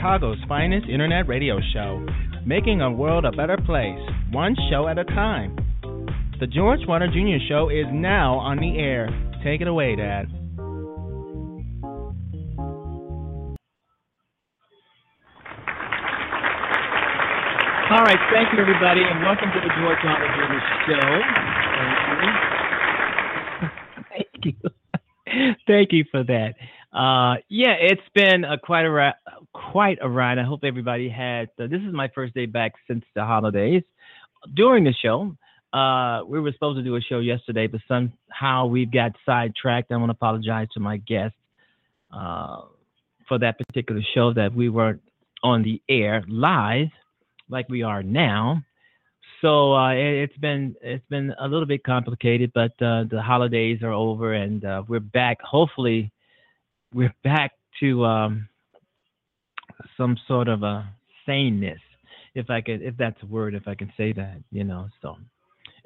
Chicago's finest internet radio show, making a world a better place, one show at a time. The George Wilder Jr. Show is now on the air. Take it away, Dad. All right, thank you, everybody, and welcome to the George Wilder Jr. Show. Thank you. thank you. thank you for that. Uh, yeah, it's been a quite a quite a ride. I hope everybody had. Uh, this is my first day back since the holidays. During the show, uh, we were supposed to do a show yesterday, but somehow we've got sidetracked. I want to apologize to my guests uh, for that particular show that we weren't on the air live like we are now. So uh, it, has been it's been a little bit complicated, but uh, the holidays are over and uh, we're back. Hopefully, we're back to um, some sort of a saneness, if I could, if that's a word, if I can say that, you know. So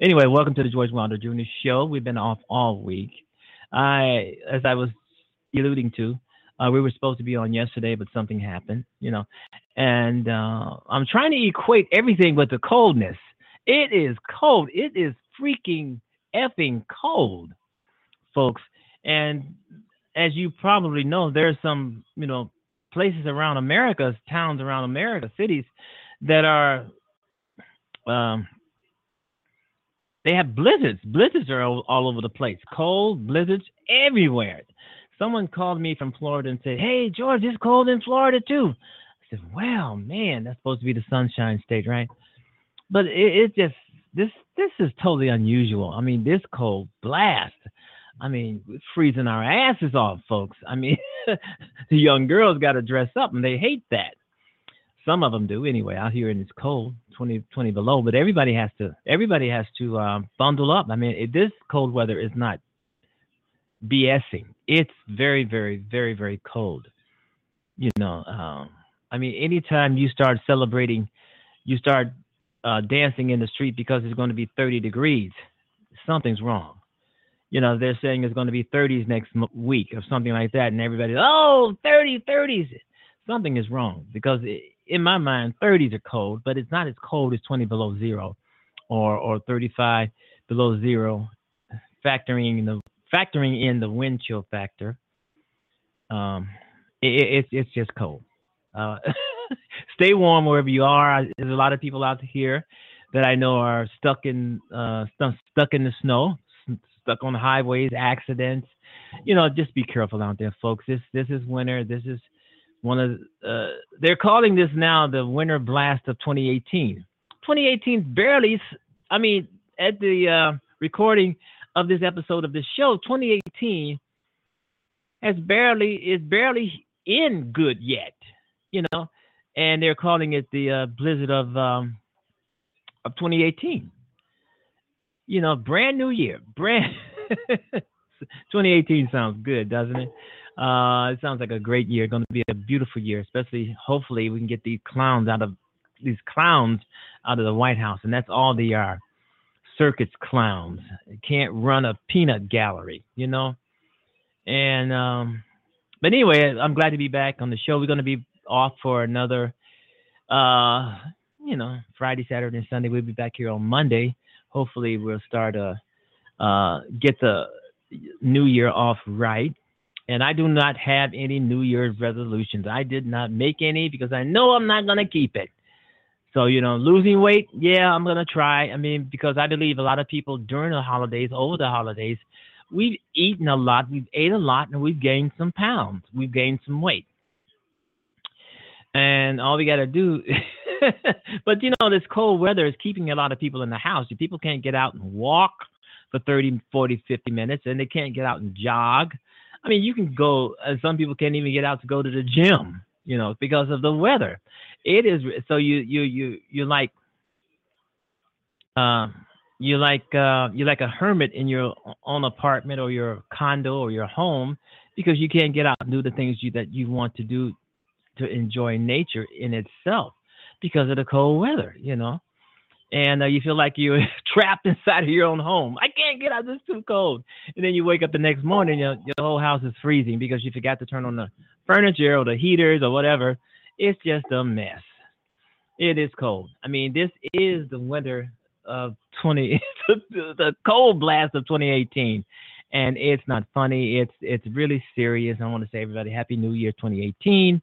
anyway, welcome to the George Wilder Jr. Show. We've been off all week. I, as I was alluding to, uh, we were supposed to be on yesterday, but something happened, you know. And uh, I'm trying to equate everything with the coldness. It is cold. It is freaking effing cold, folks. And as you probably know, there's some, you know, places around America, towns around America, cities that are, um, they have blizzards. Blizzards are all, all over the place. Cold blizzards everywhere. Someone called me from Florida and said, "Hey, George, it's cold in Florida too." I said, "Well, man, that's supposed to be the sunshine state, right?" But it, it just this this is totally unusual. I mean, this cold blast. I mean, freezing our asses off, folks. I mean, the young girls got to dress up, and they hate that. Some of them do anyway. Out here, it's cold, 20, 20 below. But everybody has to. Everybody has to um, bundle up. I mean, it, this cold weather is not BSing. It's very, very, very, very cold. You know, um, I mean, anytime you start celebrating, you start uh, dancing in the street because it's going to be 30 degrees, something's wrong. You know, they're saying it's going to be 30s next week or something like that, and everybody, oh, 30, 30s. Something is wrong because it, in my mind, 30s are cold, but it's not as cold as 20 below zero or or 35 below zero, factoring in the factoring in the wind chill factor, um, it, it, it's it's just cold. Uh, stay warm wherever you are. There's a lot of people out here that I know are stuck in uh, st- stuck in the snow, stuck on the highways, accidents. You know, just be careful out there, folks. This this is winter. This is one of uh, they're calling this now the winter blast of 2018. 2018 barely. I mean, at the uh, recording of this episode of this show, 2018 has barely is barely in good yet, you know, and they're calling it the uh, blizzard of um, of 2018. You know, brand new year, brand 2018 sounds good, doesn't it? Uh, it sounds like a great year. Going to be a beautiful year, especially hopefully we can get these clowns out of these clowns out of the White House, and that's all they are circus clowns. Can't run a peanut gallery, you know. And um, but anyway, I'm glad to be back on the show. We're going to be off for another, uh, you know, Friday, Saturday, and Sunday. We'll be back here on Monday. Hopefully, we'll start to uh, get the new year off right. And I do not have any New Year's resolutions. I did not make any because I know I'm not going to keep it. So, you know, losing weight, yeah, I'm going to try. I mean, because I believe a lot of people during the holidays, over the holidays, we've eaten a lot, we've ate a lot, and we've gained some pounds, we've gained some weight. And all we got to do, but you know, this cold weather is keeping a lot of people in the house. People can't get out and walk for 30, 40, 50 minutes, and they can't get out and jog. I mean, you can go, uh, some people can't even get out to go to the gym, you know, because of the weather it is so you you you you like uh, you like uh, you like a hermit in your own apartment or your condo or your home because you can't get out and do the things you that you want to do to enjoy nature in itself because of the cold weather, you know. And uh, you feel like you're trapped inside of your own home. I can't get out. It's too cold. And then you wake up the next morning, your, your whole house is freezing because you forgot to turn on the furniture or the heaters or whatever. It's just a mess. It is cold. I mean, this is the winter of 20, the cold blast of 2018, and it's not funny. It's it's really serious. I want to say everybody Happy New Year 2018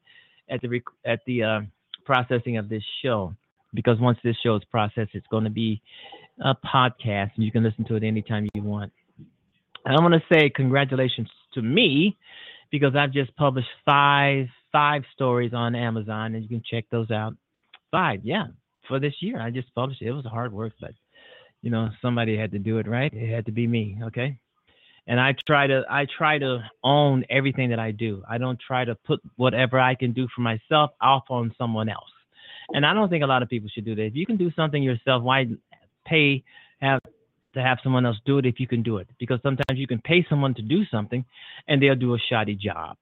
at the at the uh, processing of this show because once this show is processed, it's going to be a podcast and you can listen to it anytime you want. And I want to say congratulations to me because I've just published five five stories on Amazon and you can check those out. Five, yeah, for this year. I just published it. It was hard work, but you know somebody had to do it, right? It had to be me, okay? And I try to I try to own everything that I do. I don't try to put whatever I can do for myself off on someone else. And I don't think a lot of people should do that. If you can do something yourself, why pay have to have someone else do it if you can do it? Because sometimes you can pay someone to do something and they'll do a shoddy job.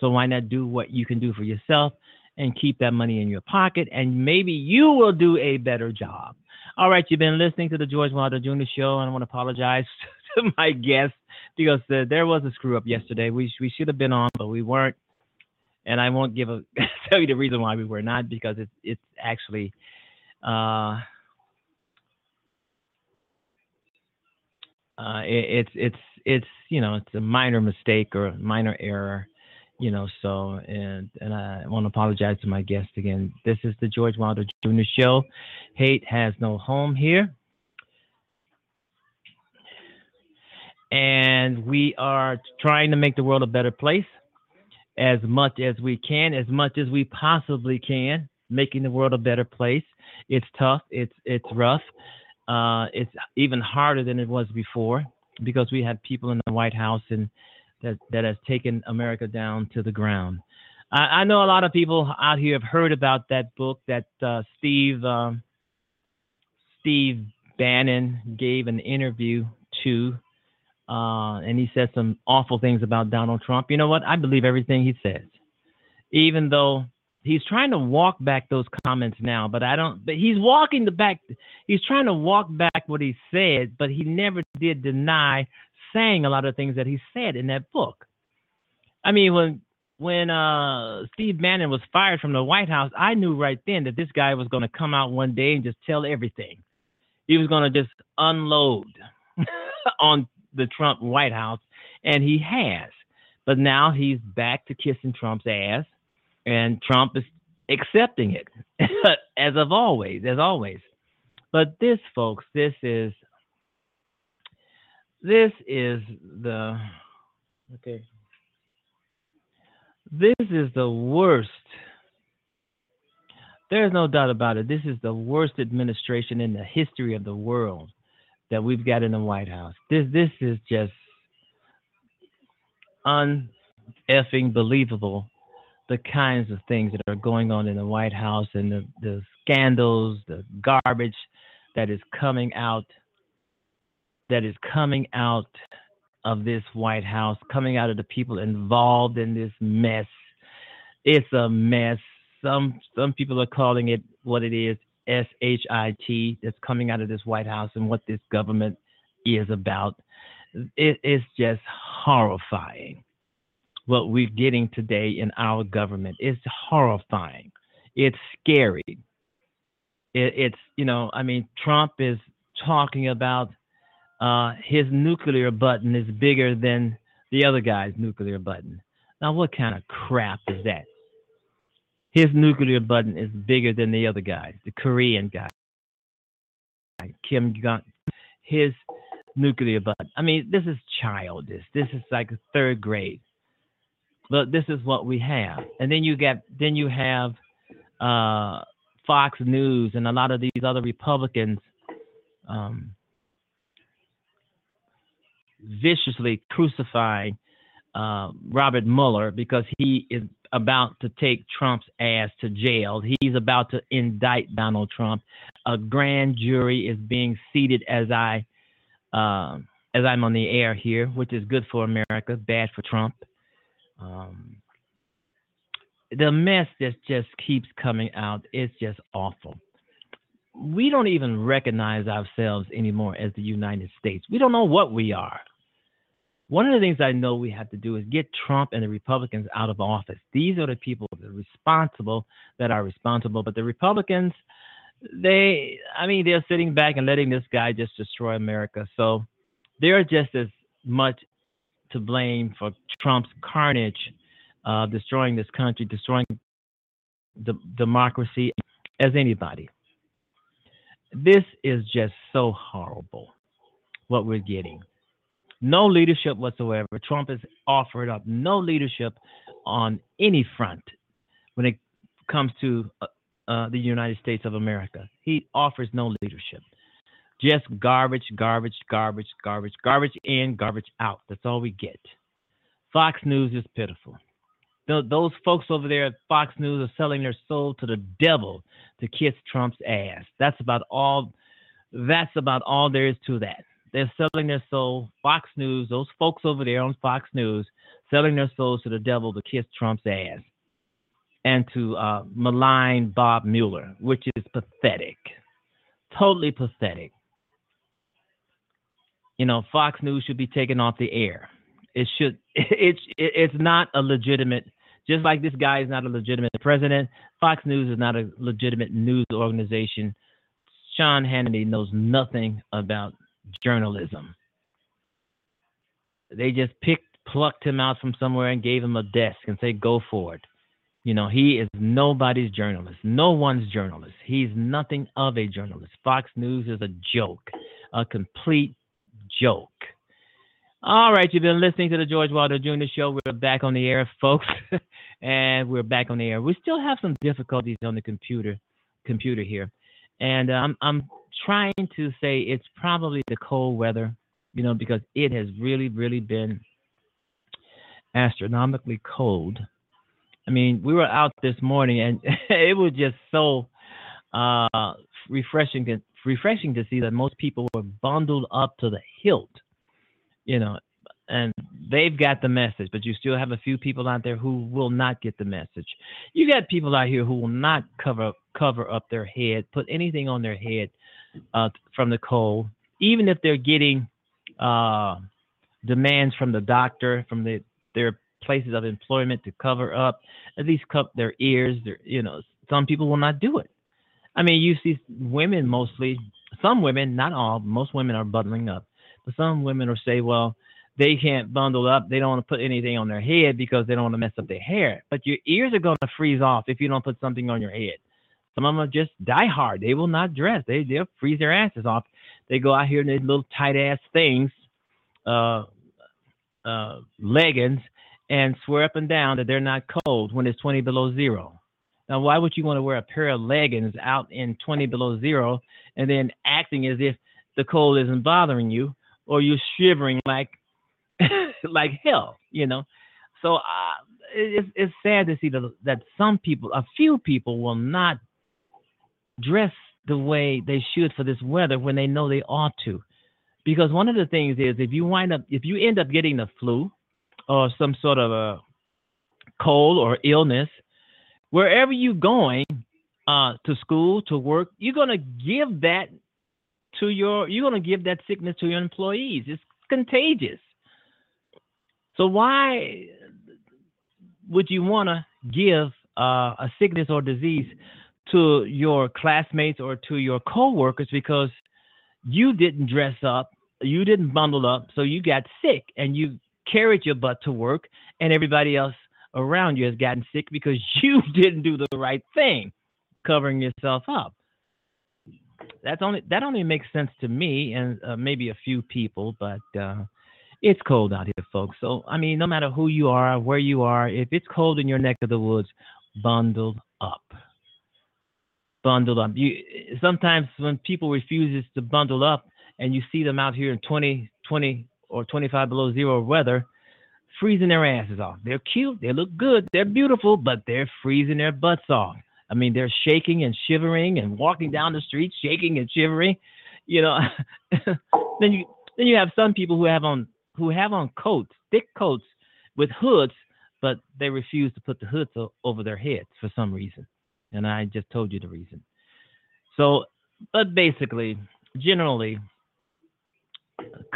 So why not do what you can do for yourself and keep that money in your pocket and maybe you will do a better job. All right, you've been listening to the George Wilder Jr. Show, and I want to apologize to my guests because there was a screw up yesterday. We we should have been on, but we weren't and I won't give a tell you the reason why we were not because it's it's actually uh, uh, it, it's it's it's you know it's a minor mistake or minor error, you know. So and and I want to apologize to my guest again. This is the George Wilder Jr. Show. Hate has no home here. And we are trying to make the world a better place as much as we can, as much as we possibly can, making the world a better place. It's tough. It's it's rough. Uh, it's even harder than it was before because we have people in the White House and that that has taken America down to the ground. I, I know a lot of people out here have heard about that book that uh, Steve um, Steve Bannon gave an interview to uh, and he said some awful things about Donald Trump. You know what? I believe everything he says, even though he's trying to walk back those comments now. But I don't. But he's walking the back. He's trying to walk back what he said, but he never did deny saying a lot of things that he said in that book. I mean, when when uh, Steve Bannon was fired from the White House, I knew right then that this guy was going to come out one day and just tell everything. He was going to just unload on the Trump White House, and he has. But now he's back to kissing Trump's ass, and Trump is accepting it, as of always, as always. But this, folks, this is this is the okay. This is the worst. There's no doubt about it. This is the worst administration in the history of the world that we've got in the White House. This this is just uneffing believable. The kinds of things that are going on in the White House and the, the scandals, the garbage that is coming out, that is coming out of this White House, coming out of the people involved in this mess. It's a mess. Some some people are calling it what it is. S H I T that's coming out of this White House and what this government is about. It is just horrifying what we're getting today in our government. It's horrifying. It's scary. It, it's, you know, I mean, Trump is talking about uh, his nuclear button is bigger than the other guy's nuclear button. Now, what kind of crap is that? his nuclear button is bigger than the other guys, the Korean guy, Kim Jong. His nuclear button. I mean, this is childish. This is like third grade. But this is what we have. And then you get then you have uh, Fox News and a lot of these other Republicans um, viciously crucifying uh, Robert Mueller because he is about to take Trump's ass to jail. He's about to indict Donald Trump. A grand jury is being seated as I uh, as I'm on the air here, which is good for America, bad for Trump. Um, the mess that just keeps coming out is just awful. We don't even recognize ourselves anymore as the United States. We don't know what we are. One of the things I know we have to do is get Trump and the Republicans out of office. These are the people that are responsible, that are responsible. But the Republicans, they, I mean, they're sitting back and letting this guy just destroy America. So they're just as much to blame for Trump's carnage, uh, destroying this country, destroying the democracy as anybody. This is just so horrible what we're getting. No leadership whatsoever. Trump has offered up no leadership on any front when it comes to uh, uh, the United States of America. He offers no leadership. Just garbage, garbage, garbage, garbage, garbage in, garbage out. That's all we get. Fox News is pitiful. Those folks over there at Fox News are selling their soul to the devil to kiss Trump's ass. That's about all. That's about all there is to that. They're selling their soul. Fox News, those folks over there on Fox News, selling their souls to the devil to kiss Trump's ass and to uh, malign Bob Mueller, which is pathetic, totally pathetic. You know, Fox News should be taken off the air. It should. It's it's not a legitimate. Just like this guy is not a legitimate president, Fox News is not a legitimate news organization. Sean Hannity knows nothing about journalism. They just picked, plucked him out from somewhere and gave him a desk and say, go for it. You know, he is nobody's journalist, no one's journalist. He's nothing of a journalist. Fox News is a joke, a complete joke. All right, you've been listening to the George Wilder Jr. Show. We're back on the air, folks, and we're back on the air. We still have some difficulties on the computer, computer here, and um, I'm trying to say it's probably the cold weather, you know, because it has really, really been astronomically cold. I mean, we were out this morning and it was just so uh, refreshing to, refreshing to see that most people were bundled up to the hilt, you know, and they've got the message, but you still have a few people out there who will not get the message. You got people out here who will not cover cover up their head, put anything on their head uh, from the cold, even if they're getting uh, demands from the doctor, from the, their places of employment to cover up, at least cover their ears. Their, you know, some people will not do it. I mean, you see women mostly, some women, not all, most women are bundling up, but some women will say, well, they can't bundle up. They don't want to put anything on their head because they don't want to mess up their hair. But your ears are going to freeze off if you don't put something on your head. Some of them are just die hard. They will not dress. They they'll freeze their asses off. They go out here in these little tight ass things, uh, uh, leggings, and swear up and down that they're not cold when it's 20 below zero. Now, why would you want to wear a pair of leggings out in 20 below zero and then acting as if the cold isn't bothering you or you're shivering like like hell, you know? So uh, it's, it's sad to see the, that some people, a few people, will not dress the way they should for this weather when they know they ought to. Because one of the things is if you wind up if you end up getting the flu or some sort of a cold or illness, wherever you're going, uh, to school, to work, you're gonna give that to your you're gonna give that sickness to your employees. It's contagious. So why would you want to give uh, a sickness or disease to your classmates or to your coworkers because you didn't dress up, you didn't bundle up, so you got sick and you carried your butt to work, and everybody else around you has gotten sick because you didn't do the right thing, covering yourself up. That's only that only makes sense to me and uh, maybe a few people, but uh, it's cold out here, folks. So I mean, no matter who you are, where you are, if it's cold in your neck of the woods, bundle up bundled up. You sometimes when people refuses to bundle up and you see them out here in 20, 20 or 25 below zero weather, freezing their asses off. They're cute, they look good, they're beautiful, but they're freezing their butts off. I mean, they're shaking and shivering and walking down the street, shaking and shivering. You know, then you then you have some people who have on who have on coats, thick coats with hoods, but they refuse to put the hoods over their heads for some reason and I just told you the reason. So, but basically, generally,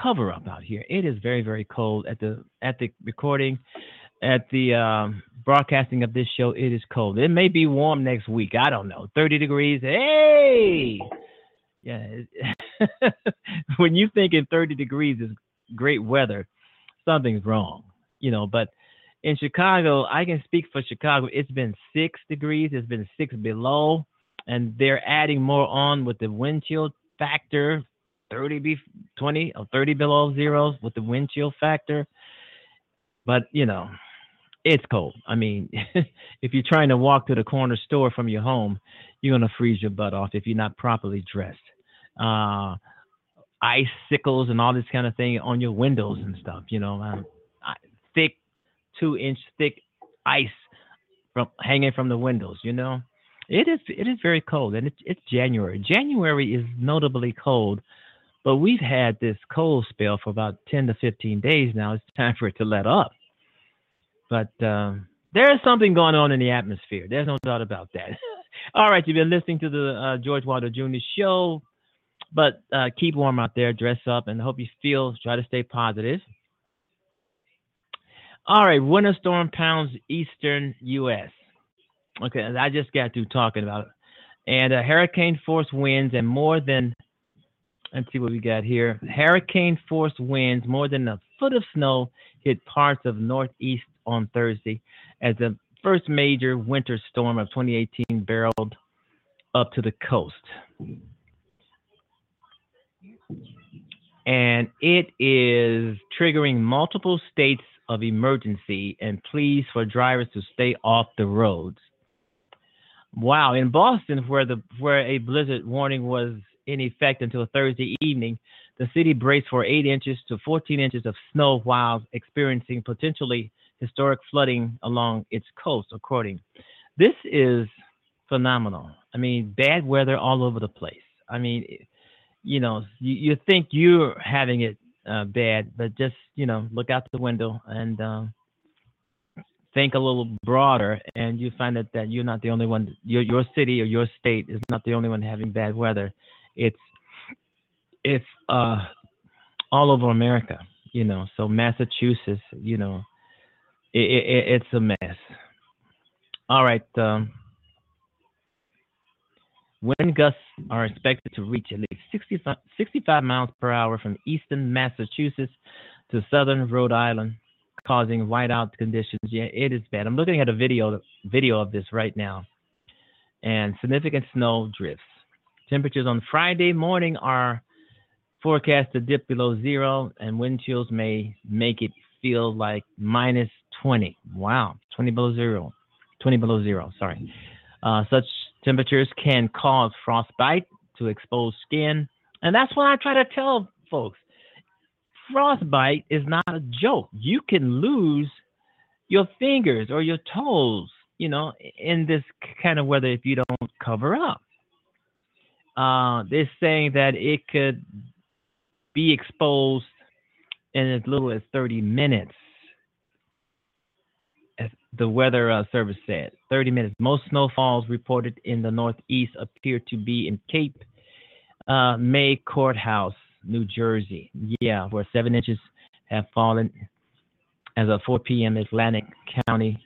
cover up out here. It is very very cold at the at the recording, at the um, broadcasting of this show. It is cold. It may be warm next week. I don't know. 30 degrees. Hey, yeah. when you think in 30 degrees is great weather, something's wrong. You know, but in Chicago, I can speak for Chicago. It's been six degrees. It's been six below, and they're adding more on with the wind chill factor 30 be 20 or 30 below zeros with the wind chill factor. But you know, it's cold. I mean, if you're trying to walk to the corner store from your home, you're gonna freeze your butt off if you're not properly dressed. Uh, icicles and all this kind of thing on your windows and stuff. You know, um, thick, two inch thick ice from hanging from the windows. You know, it is it is very cold, and it's it's January. January is notably cold but we've had this cold spell for about 10 to 15 days now. It's time for it to let up. But um, there is something going on in the atmosphere. There's no doubt about that. All right, you've been listening to the uh, George Wilder Jr. show. But uh, keep warm out there, dress up, and hope you feel, try to stay positive. All right, winter storm pounds eastern U.S. Okay, I just got through talking about it. And uh, hurricane force winds and more than Let's see what we got here. Hurricane force winds, more than a foot of snow hit parts of Northeast on Thursday as the first major winter storm of 2018 barreled up to the coast. And it is triggering multiple states of emergency and pleas for drivers to stay off the roads. Wow, in Boston, where the where a blizzard warning was in effect until Thursday evening. The city braced for 8 inches to 14 inches of snow while experiencing potentially historic flooding along its coast, according. This is phenomenal. I mean, bad weather all over the place. I mean, you know, you, you think you're having it uh, bad, but just, you know, look out the window and um, think a little broader, and you find that, that you're not the only one, your, your city or your state is not the only one having bad weather it's it's uh all over America, you know. So Massachusetts, you know, it, it, it's a mess. All right. Um, wind gusts are expected to reach at least 65, 65 miles per hour from eastern Massachusetts to southern Rhode Island, causing whiteout conditions. Yeah, it is bad. I'm looking at a video video of this right now, and significant snow drifts. Temperatures on Friday morning are forecast to dip below zero, and wind chills may make it feel like minus 20. Wow, 20 below zero. 20 below zero, sorry. Uh, such temperatures can cause frostbite to exposed skin. And that's what I try to tell folks. Frostbite is not a joke. You can lose your fingers or your toes, you know, in this kind of weather if you don't cover up uh, they're saying that it could be exposed in as little as 30 minutes. The weather uh, service said, 30 minutes. Most snowfalls reported in the Northeast appear to be in Cape uh, May Courthouse, New Jersey. Yeah, where seven inches have fallen as of 4 p.m. Atlantic County,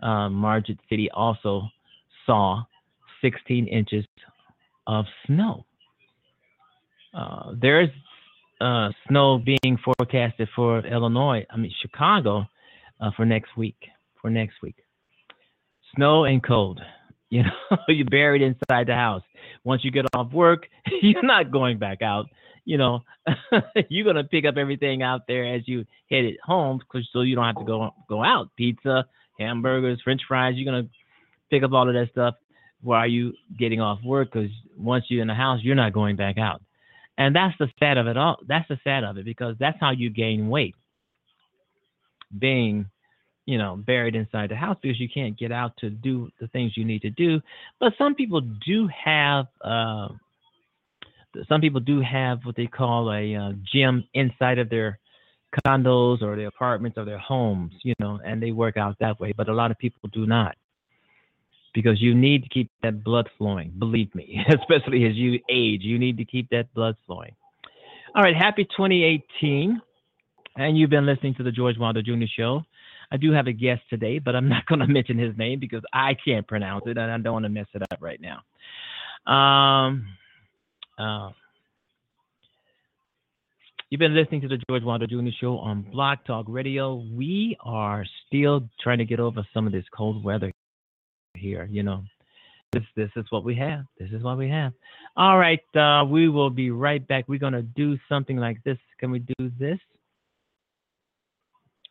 uh, Margate City also saw 16 inches of snow. Uh, there's uh, snow being forecasted for Illinois, I mean Chicago, uh, for next week. For next week, snow and cold. You know, you're buried inside the house. Once you get off work, you're not going back out. You know, you're gonna pick up everything out there as you head it home, because so you don't have to go go out. Pizza, hamburgers, French fries. You're gonna pick up all of that stuff why are you getting off work? Because once you're in the house, you're not going back out. And that's the sad of it all. That's the sad of it because that's how you gain weight. Being, you know, buried inside the house because you can't get out to do the things you need to do. But some people do have, uh, some people do have what they call a uh, gym inside of their condos or their apartments or their homes, you know, and they work out that way. But a lot of people do not because you need to keep that blood flowing. Believe me, especially as you age, you need to keep that blood flowing. All right, happy 2018. And you've been listening to the George Wilder Jr. Show. I do have a guest today, but I'm not going to mention his name because I can't pronounce it and I don't want to mess it up right now. Um, uh, you've been listening to the George Wilder Jr. Show on Blog Talk Radio. We are still trying to get over some of this cold weather here, you know. This this is what we have. This is what we have. All right, uh, we will be right back. We're gonna do something like this. Can we do this?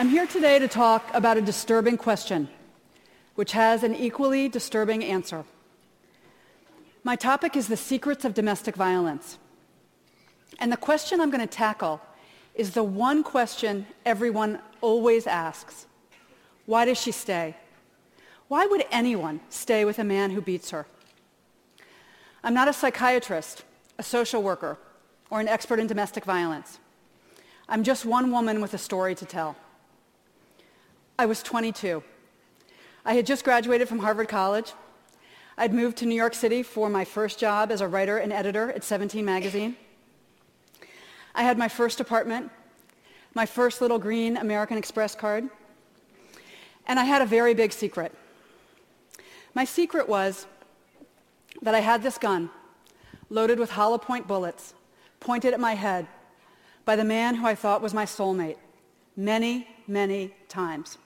I'm here today to talk about a disturbing question, which has an equally disturbing answer. My topic is the secrets of domestic violence. And the question I'm going to tackle is the one question everyone always asks. Why does she stay? Why would anyone stay with a man who beats her? I'm not a psychiatrist, a social worker, or an expert in domestic violence. I'm just one woman with a story to tell. I was 22. I had just graduated from Harvard College. I'd moved to New York City for my first job as a writer and editor at 17 Magazine. I had my first apartment, my first little green American Express card, and I had a very big secret. My secret was that I had this gun loaded with hollow point bullets pointed at my head by the man who I thought was my soulmate many, many times.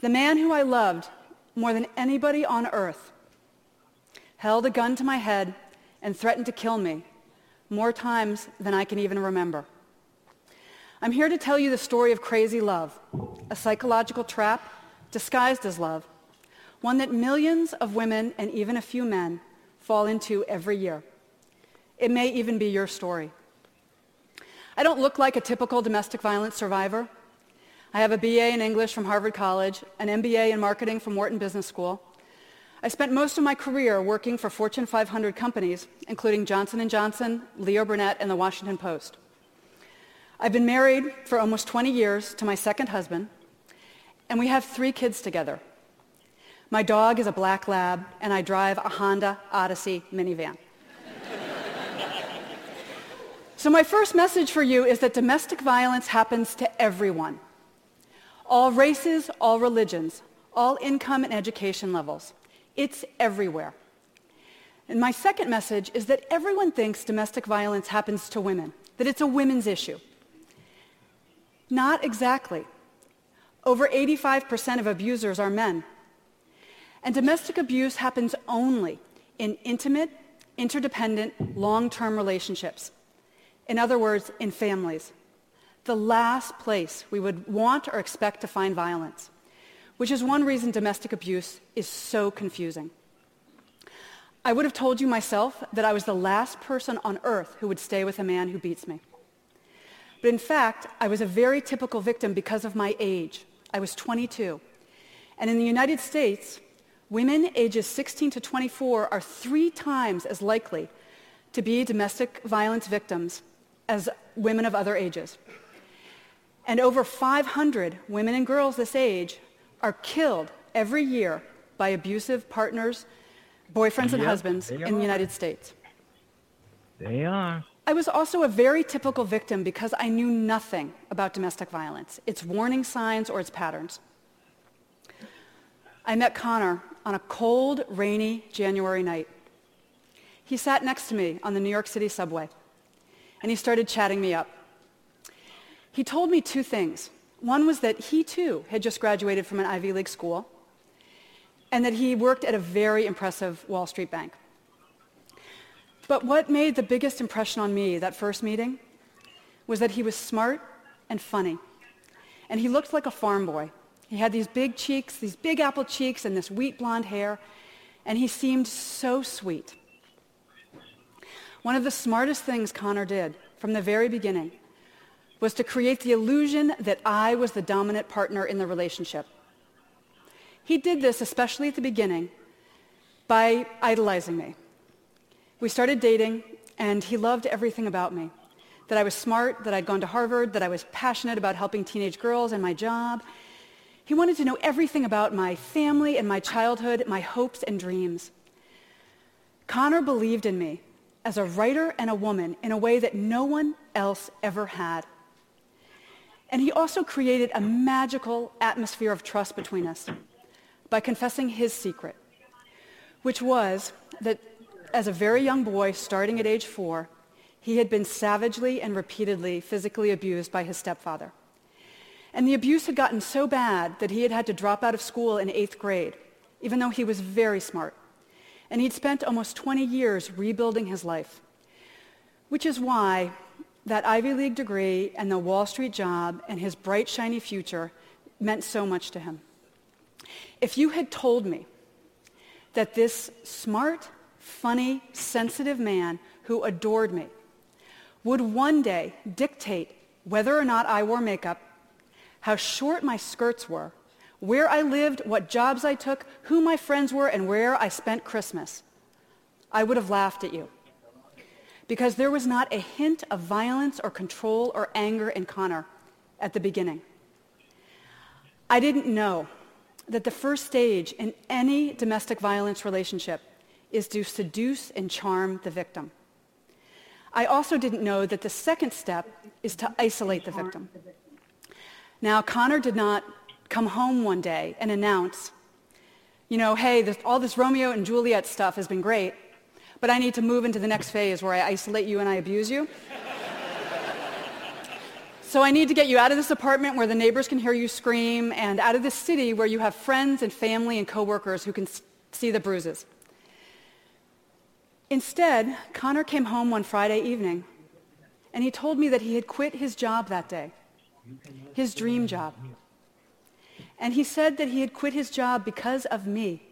The man who I loved more than anybody on earth held a gun to my head and threatened to kill me more times than I can even remember. I'm here to tell you the story of crazy love, a psychological trap disguised as love, one that millions of women and even a few men fall into every year. It may even be your story. I don't look like a typical domestic violence survivor. I have a BA in English from Harvard College, an MBA in marketing from Wharton Business School. I spent most of my career working for Fortune 500 companies, including Johnson & Johnson, Leo Burnett, and the Washington Post. I've been married for almost 20 years to my second husband, and we have three kids together. My dog is a black lab, and I drive a Honda Odyssey minivan. so my first message for you is that domestic violence happens to everyone all races, all religions, all income and education levels. It's everywhere. And my second message is that everyone thinks domestic violence happens to women, that it's a women's issue. Not exactly. Over 85% of abusers are men. And domestic abuse happens only in intimate, interdependent, long-term relationships. In other words, in families the last place we would want or expect to find violence, which is one reason domestic abuse is so confusing. I would have told you myself that I was the last person on earth who would stay with a man who beats me. But in fact, I was a very typical victim because of my age. I was 22. And in the United States, women ages 16 to 24 are three times as likely to be domestic violence victims as women of other ages. And over 500 women and girls this age are killed every year by abusive partners, boyfriends and husbands in the United States. They are. I was also a very typical victim because I knew nothing about domestic violence, its warning signs or its patterns. I met Connor on a cold, rainy January night. He sat next to me on the New York City subway, and he started chatting me up. He told me two things. One was that he too had just graduated from an Ivy League school and that he worked at a very impressive Wall Street bank. But what made the biggest impression on me that first meeting was that he was smart and funny. And he looked like a farm boy. He had these big cheeks, these big apple cheeks, and this wheat blonde hair, and he seemed so sweet. One of the smartest things Connor did from the very beginning was to create the illusion that I was the dominant partner in the relationship. He did this, especially at the beginning, by idolizing me. We started dating, and he loved everything about me. That I was smart, that I'd gone to Harvard, that I was passionate about helping teenage girls and my job. He wanted to know everything about my family and my childhood, my hopes and dreams. Connor believed in me as a writer and a woman in a way that no one else ever had. And he also created a magical atmosphere of trust between us by confessing his secret, which was that as a very young boy, starting at age four, he had been savagely and repeatedly physically abused by his stepfather. And the abuse had gotten so bad that he had had to drop out of school in eighth grade, even though he was very smart. And he'd spent almost 20 years rebuilding his life, which is why that Ivy League degree and the Wall Street job and his bright, shiny future meant so much to him. If you had told me that this smart, funny, sensitive man who adored me would one day dictate whether or not I wore makeup, how short my skirts were, where I lived, what jobs I took, who my friends were, and where I spent Christmas, I would have laughed at you because there was not a hint of violence or control or anger in Connor at the beginning. I didn't know that the first stage in any domestic violence relationship is to seduce and charm the victim. I also didn't know that the second step is to isolate the victim. Now, Connor did not come home one day and announce, you know, hey, this, all this Romeo and Juliet stuff has been great, but I need to move into the next phase where I isolate you and I abuse you. so I need to get you out of this apartment where the neighbors can hear you scream and out of this city where you have friends and family and coworkers who can see the bruises. Instead, Connor came home one Friday evening and he told me that he had quit his job that day, his dream job. And he said that he had quit his job because of me,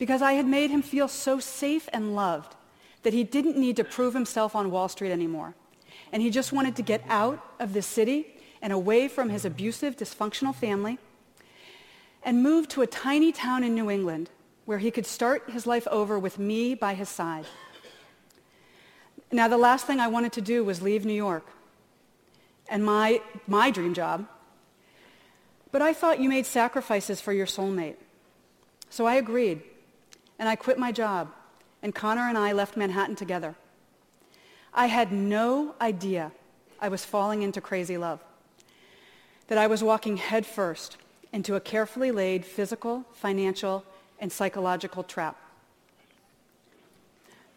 because I had made him feel so safe and loved that he didn't need to prove himself on Wall Street anymore. And he just wanted to get out of the city and away from his abusive, dysfunctional family and move to a tiny town in New England where he could start his life over with me by his side. Now, the last thing I wanted to do was leave New York and my, my dream job. But I thought you made sacrifices for your soulmate. So I agreed, and I quit my job, and Connor and I left Manhattan together. I had no idea I was falling into crazy love, that I was walking headfirst into a carefully laid physical, financial, and psychological trap.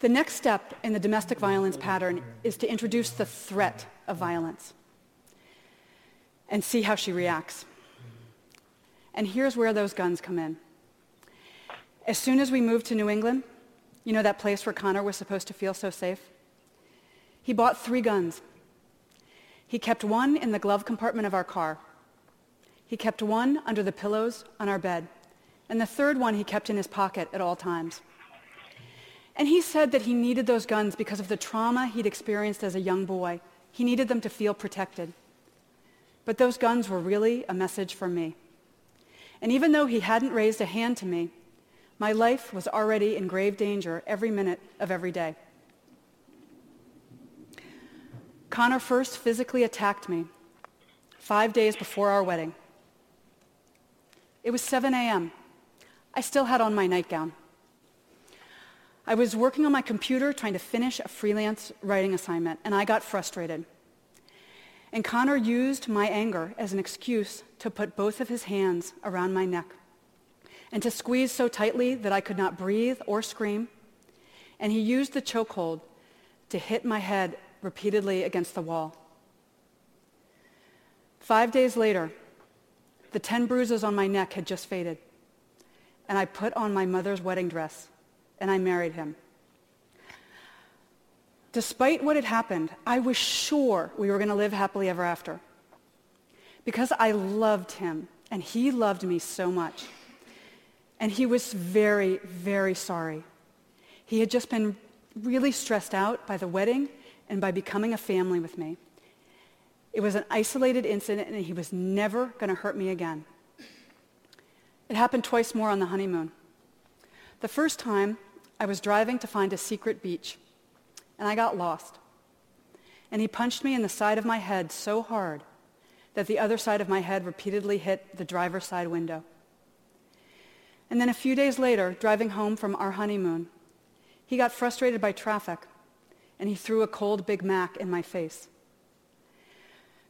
The next step in the domestic violence pattern is to introduce the threat of violence and see how she reacts. And here's where those guns come in. As soon as we moved to New England, you know that place where Connor was supposed to feel so safe? He bought three guns. He kept one in the glove compartment of our car. He kept one under the pillows on our bed. And the third one he kept in his pocket at all times. And he said that he needed those guns because of the trauma he'd experienced as a young boy. He needed them to feel protected. But those guns were really a message for me. And even though he hadn't raised a hand to me, my life was already in grave danger every minute of every day. Connor first physically attacked me five days before our wedding. It was 7 a.m. I still had on my nightgown. I was working on my computer trying to finish a freelance writing assignment, and I got frustrated. And Connor used my anger as an excuse to put both of his hands around my neck and to squeeze so tightly that I could not breathe or scream. And he used the chokehold to hit my head repeatedly against the wall. Five days later, the 10 bruises on my neck had just faded, and I put on my mother's wedding dress and I married him. Despite what had happened, I was sure we were going to live happily ever after because I loved him and he loved me so much. And he was very, very sorry. He had just been really stressed out by the wedding and by becoming a family with me. It was an isolated incident and he was never going to hurt me again. It happened twice more on the honeymoon. The first time, I was driving to find a secret beach, and I got lost. And he punched me in the side of my head so hard that the other side of my head repeatedly hit the driver's side window. And then a few days later, driving home from our honeymoon, he got frustrated by traffic, and he threw a cold Big Mac in my face.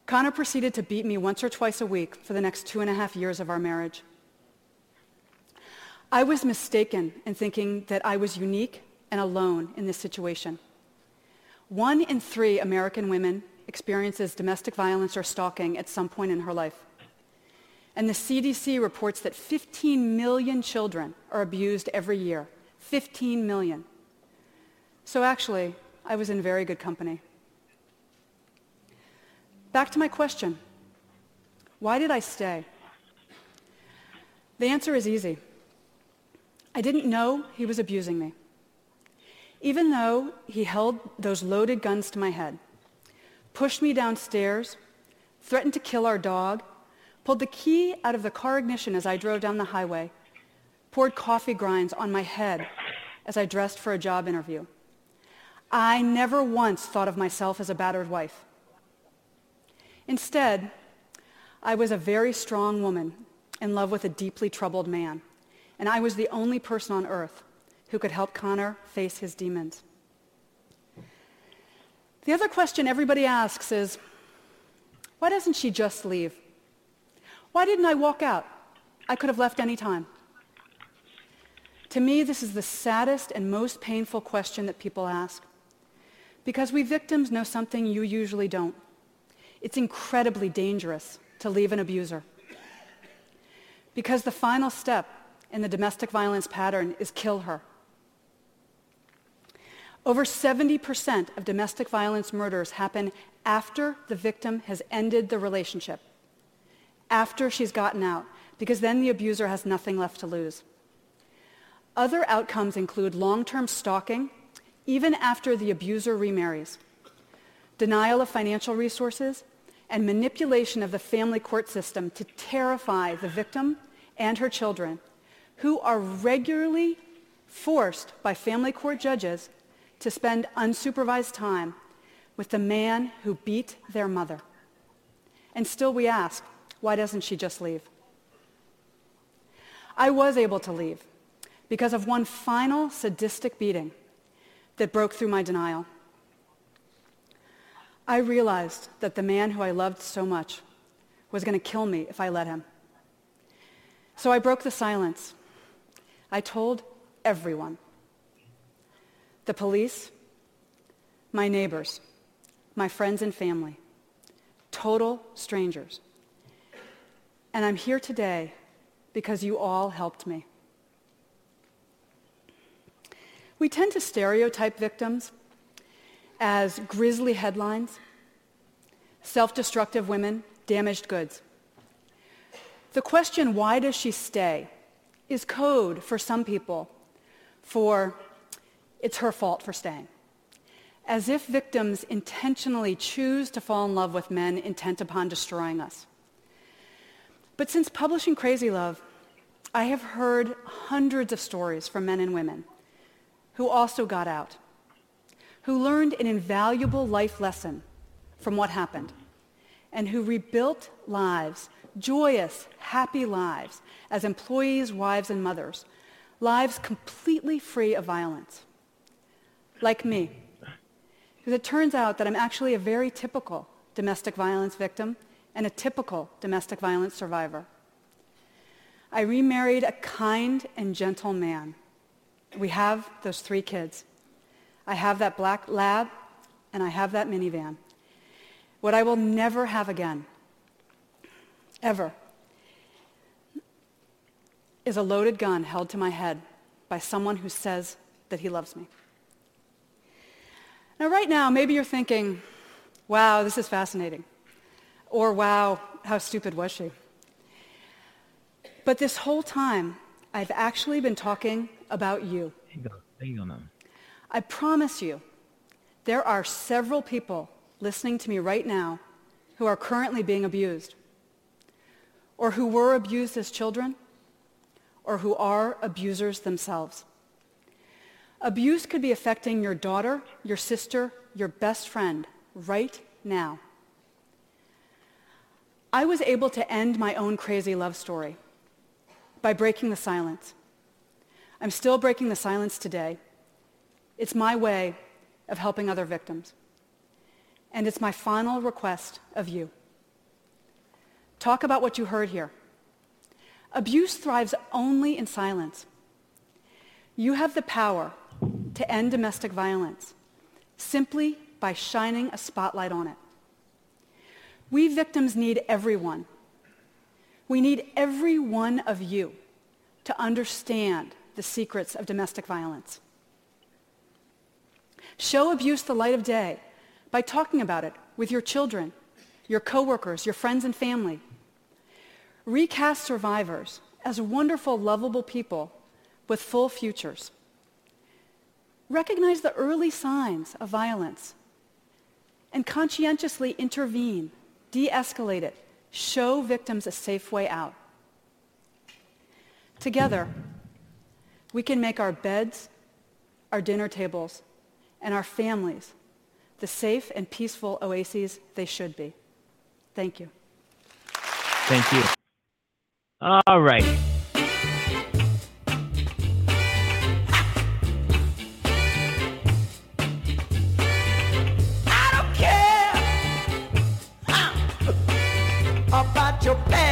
Connor proceeded to beat me once or twice a week for the next two and a half years of our marriage. I was mistaken in thinking that I was unique and alone in this situation. One in three American women experiences domestic violence or stalking at some point in her life. And the CDC reports that 15 million children are abused every year. 15 million. So actually, I was in very good company. Back to my question. Why did I stay? The answer is easy. I didn't know he was abusing me. Even though he held those loaded guns to my head, pushed me downstairs, threatened to kill our dog, pulled the key out of the car ignition as I drove down the highway, poured coffee grinds on my head as I dressed for a job interview. I never once thought of myself as a battered wife. Instead, I was a very strong woman in love with a deeply troubled man and I was the only person on earth who could help Connor face his demons. The other question everybody asks is, why doesn't she just leave? Why didn't I walk out? I could have left any time. To me, this is the saddest and most painful question that people ask. Because we victims know something you usually don't. It's incredibly dangerous to leave an abuser. Because the final step in the domestic violence pattern is kill her. Over 70% of domestic violence murders happen after the victim has ended the relationship, after she's gotten out, because then the abuser has nothing left to lose. Other outcomes include long-term stalking, even after the abuser remarries, denial of financial resources, and manipulation of the family court system to terrify the victim and her children, who are regularly forced by family court judges to spend unsupervised time with the man who beat their mother. And still we ask, why doesn't she just leave? I was able to leave because of one final sadistic beating that broke through my denial. I realized that the man who I loved so much was going to kill me if I let him. So I broke the silence. I told everyone. The police, my neighbors, my friends and family, total strangers. And I'm here today because you all helped me. We tend to stereotype victims as grisly headlines, self-destructive women, damaged goods. The question, why does she stay, is code for some people for it's her fault for staying. As if victims intentionally choose to fall in love with men intent upon destroying us. But since publishing Crazy Love, I have heard hundreds of stories from men and women who also got out, who learned an invaluable life lesson from what happened, and who rebuilt lives, joyous, happy lives, as employees, wives, and mothers, lives completely free of violence. Like me. Because it turns out that I'm actually a very typical domestic violence victim and a typical domestic violence survivor. I remarried a kind and gentle man we have those three kids. I have that black lab, and I have that minivan. What I will never have again, ever, is a loaded gun held to my head by someone who says that he loves me. Now, right now, maybe you're thinking, wow, this is fascinating. Or, wow, how stupid was she? But this whole time, I've actually been talking about you. There you go. There you ma'am. I promise you, there are several people listening to me right now who are currently being abused, or who were abused as children, or who are abusers themselves. Abuse could be affecting your daughter, your sister, your best friend right now. I was able to end my own crazy love story by breaking the silence. I'm still breaking the silence today. It's my way of helping other victims. And it's my final request of you. Talk about what you heard here. Abuse thrives only in silence. You have the power to end domestic violence simply by shining a spotlight on it. We victims need everyone we need every one of you to understand the secrets of domestic violence. Show abuse the light of day by talking about it with your children, your coworkers, your friends and family. Recast survivors as wonderful, lovable people with full futures. Recognize the early signs of violence and conscientiously intervene, de-escalate it, show victims a safe way out. Together, we can make our beds, our dinner tables, and our families the safe and peaceful oases they should be. Thank you. Thank you. All right. your back.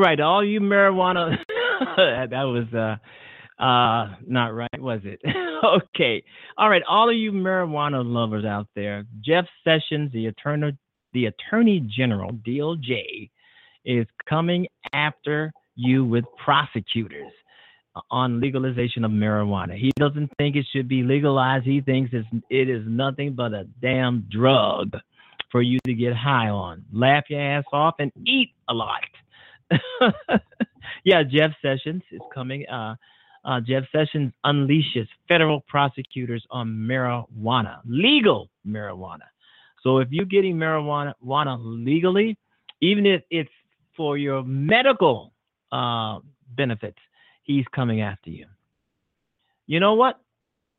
Right. All you marijuana. that was uh, uh, not right, was it? okay. All right. All of you marijuana lovers out there, Jeff Sessions, the attorney, the Attorney General, DOJ, is coming after you with prosecutors on legalization of marijuana. He doesn't think it should be legalized. He thinks it's, it is nothing but a damn drug for you to get high on. Laugh your ass off and eat a lot. yeah, Jeff Sessions is coming. Uh, uh, Jeff Sessions unleashes federal prosecutors on marijuana, legal marijuana. So if you're getting marijuana legally, even if it's for your medical uh, benefits, he's coming after you. You know what?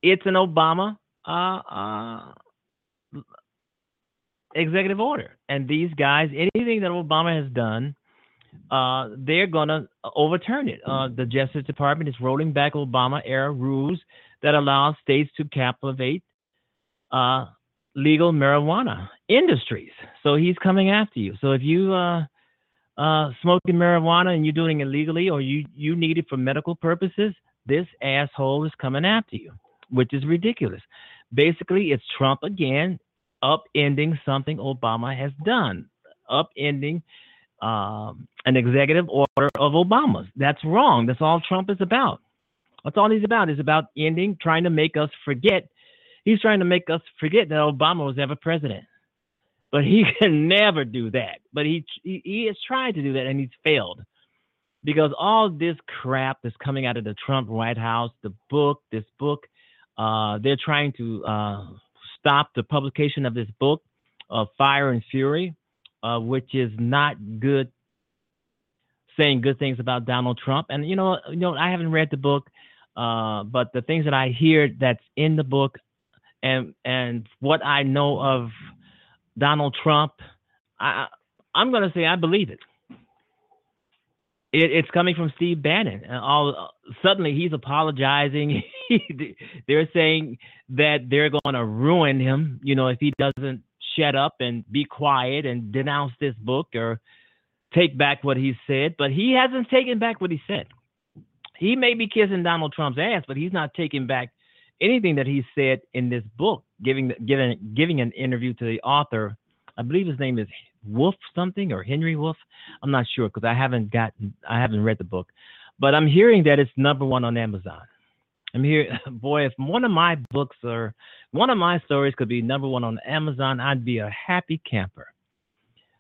It's an Obama uh, uh, executive order. And these guys, anything that Obama has done, uh, they're going to overturn it. Uh, the Justice Department is rolling back Obama era rules that allow states to captivate uh, legal marijuana industries. So he's coming after you. So if you uh, uh, smoking marijuana and you're doing it illegally or you, you need it for medical purposes, this asshole is coming after you, which is ridiculous. Basically, it's Trump again upending something Obama has done, upending um, an executive order of Obama's. That's wrong. That's all Trump is about. That's all he's about. Is about ending, trying to make us forget. He's trying to make us forget that Obama was ever president. But he can never do that. But he he, he has tried to do that and he's failed. Because all this crap that's coming out of the Trump White House, the book, this book, uh, they're trying to uh, stop the publication of this book, uh, Fire and Fury, uh, which is not good, saying good things about Donald Trump. And you know, you know, I haven't read the book, uh, but the things that I hear that's in the book, and and what I know of Donald Trump, I I'm gonna say I believe it. It, it's coming from Steve Bannon. And all suddenly he's apologizing. they're saying that they're going to ruin him. You know, if he doesn't shut up and be quiet and denounce this book or take back what he said. But he hasn't taken back what he said. He may be kissing Donald Trump's ass, but he's not taking back anything that he said in this book, giving giving giving an interview to the author. I believe his name is Wolf something or Henry Wolf. I'm not sure because I haven't gotten I haven't read the book, but I'm hearing that it's number one on Amazon. I'm here, boy. If one of my books or one of my stories could be number one on Amazon, I'd be a happy camper.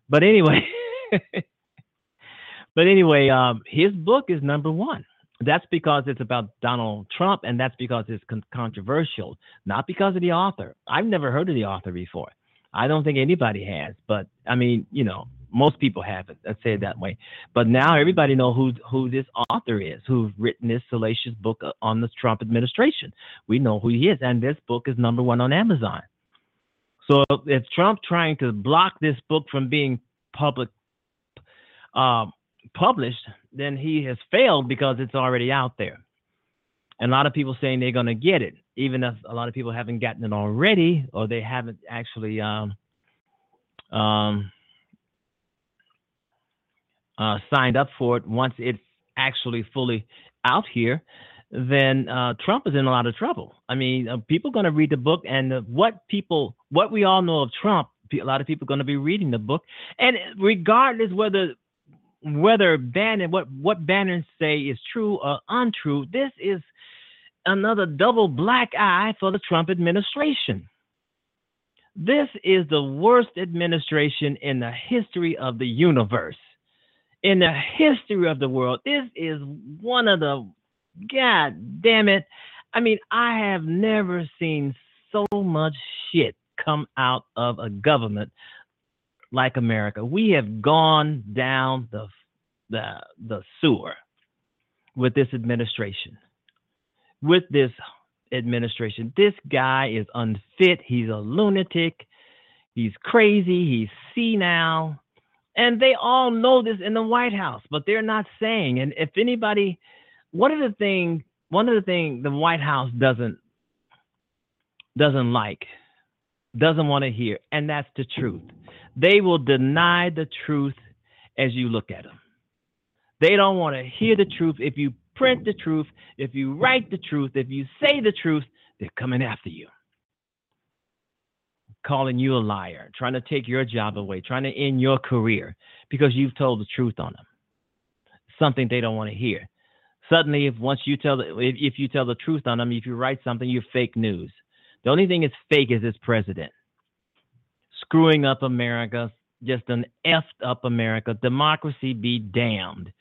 But anyway, but anyway, um, his book is number one. That's because it's about Donald Trump, and that's because it's con- controversial, not because of the author. I've never heard of the author before. I don't think anybody has, but I mean, you know, most people haven't. Let's say it that way. But now everybody know who who this author is, who's written this salacious book on the Trump administration. We know who he is, and this book is number one on Amazon. So if Trump trying to block this book from being public um, published, then he has failed because it's already out there. And a lot of people saying they're going to get it, even if a lot of people haven't gotten it already, or they haven't actually um, um, uh, signed up for it. Once it's actually fully out here, then uh, Trump is in a lot of trouble. I mean, uh, people are going to read the book, and uh, what people, what we all know of Trump, a lot of people are going to be reading the book, and regardless whether whether Bannon, what what Bannon say is true or untrue, this is another double black eye for the Trump administration. This is the worst administration in the history of the universe. In the history of the world, this is one of the God damn it. I mean, I have never seen so much shit come out of a government like America. We have gone down the the the sewer with this administration. With this administration, this guy is unfit. He's a lunatic. He's crazy. He's senile. And they all know this in the White House, but they're not saying. And if anybody, one of the thing, one of the thing the White House doesn't doesn't like, doesn't want to hear, and that's the truth. They will deny the truth as you look at them. They don't want to hear the truth. If you print the truth, if you write the truth, if you say the truth, they're coming after you. Calling you a liar, trying to take your job away, trying to end your career because you've told the truth on them. Something they don't want to hear. Suddenly, if once you tell the, if, if you tell the truth on them, if you write something, you're fake news. The only thing that's fake is this president screwing up America, just an effed up America. Democracy be damned.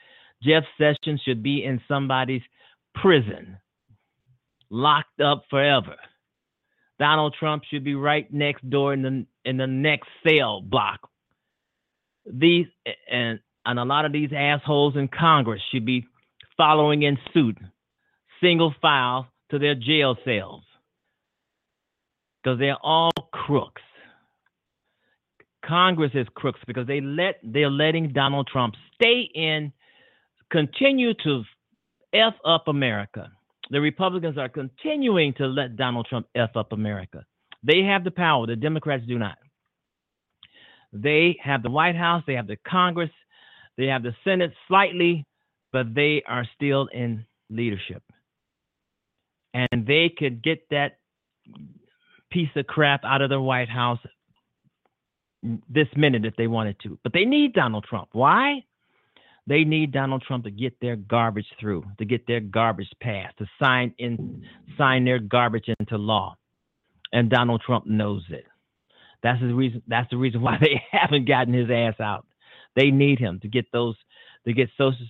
Jeff Sessions should be in somebody's prison, locked up forever. Donald Trump should be right next door in the in the next cell block. These and and a lot of these assholes in Congress should be following in suit, single file to their jail cells, because they're all crooks. Congress is crooks because they let they're letting Donald Trump stay in continue to F up America. The Republicans are continuing to let Donald Trump F up America. They have the power, the Democrats do not. They have the White House, they have the Congress, they have the Senate slightly, but they are still in leadership. And they could get that piece of crap out of the White House this minute if they wanted to. But they need Donald Trump. Why? They need Donald Trump to get their garbage through, to get their garbage passed, to sign in sign their garbage into law. And Donald Trump knows it. That's the reason that's the reason why they haven't gotten his ass out. They need him to get those to get social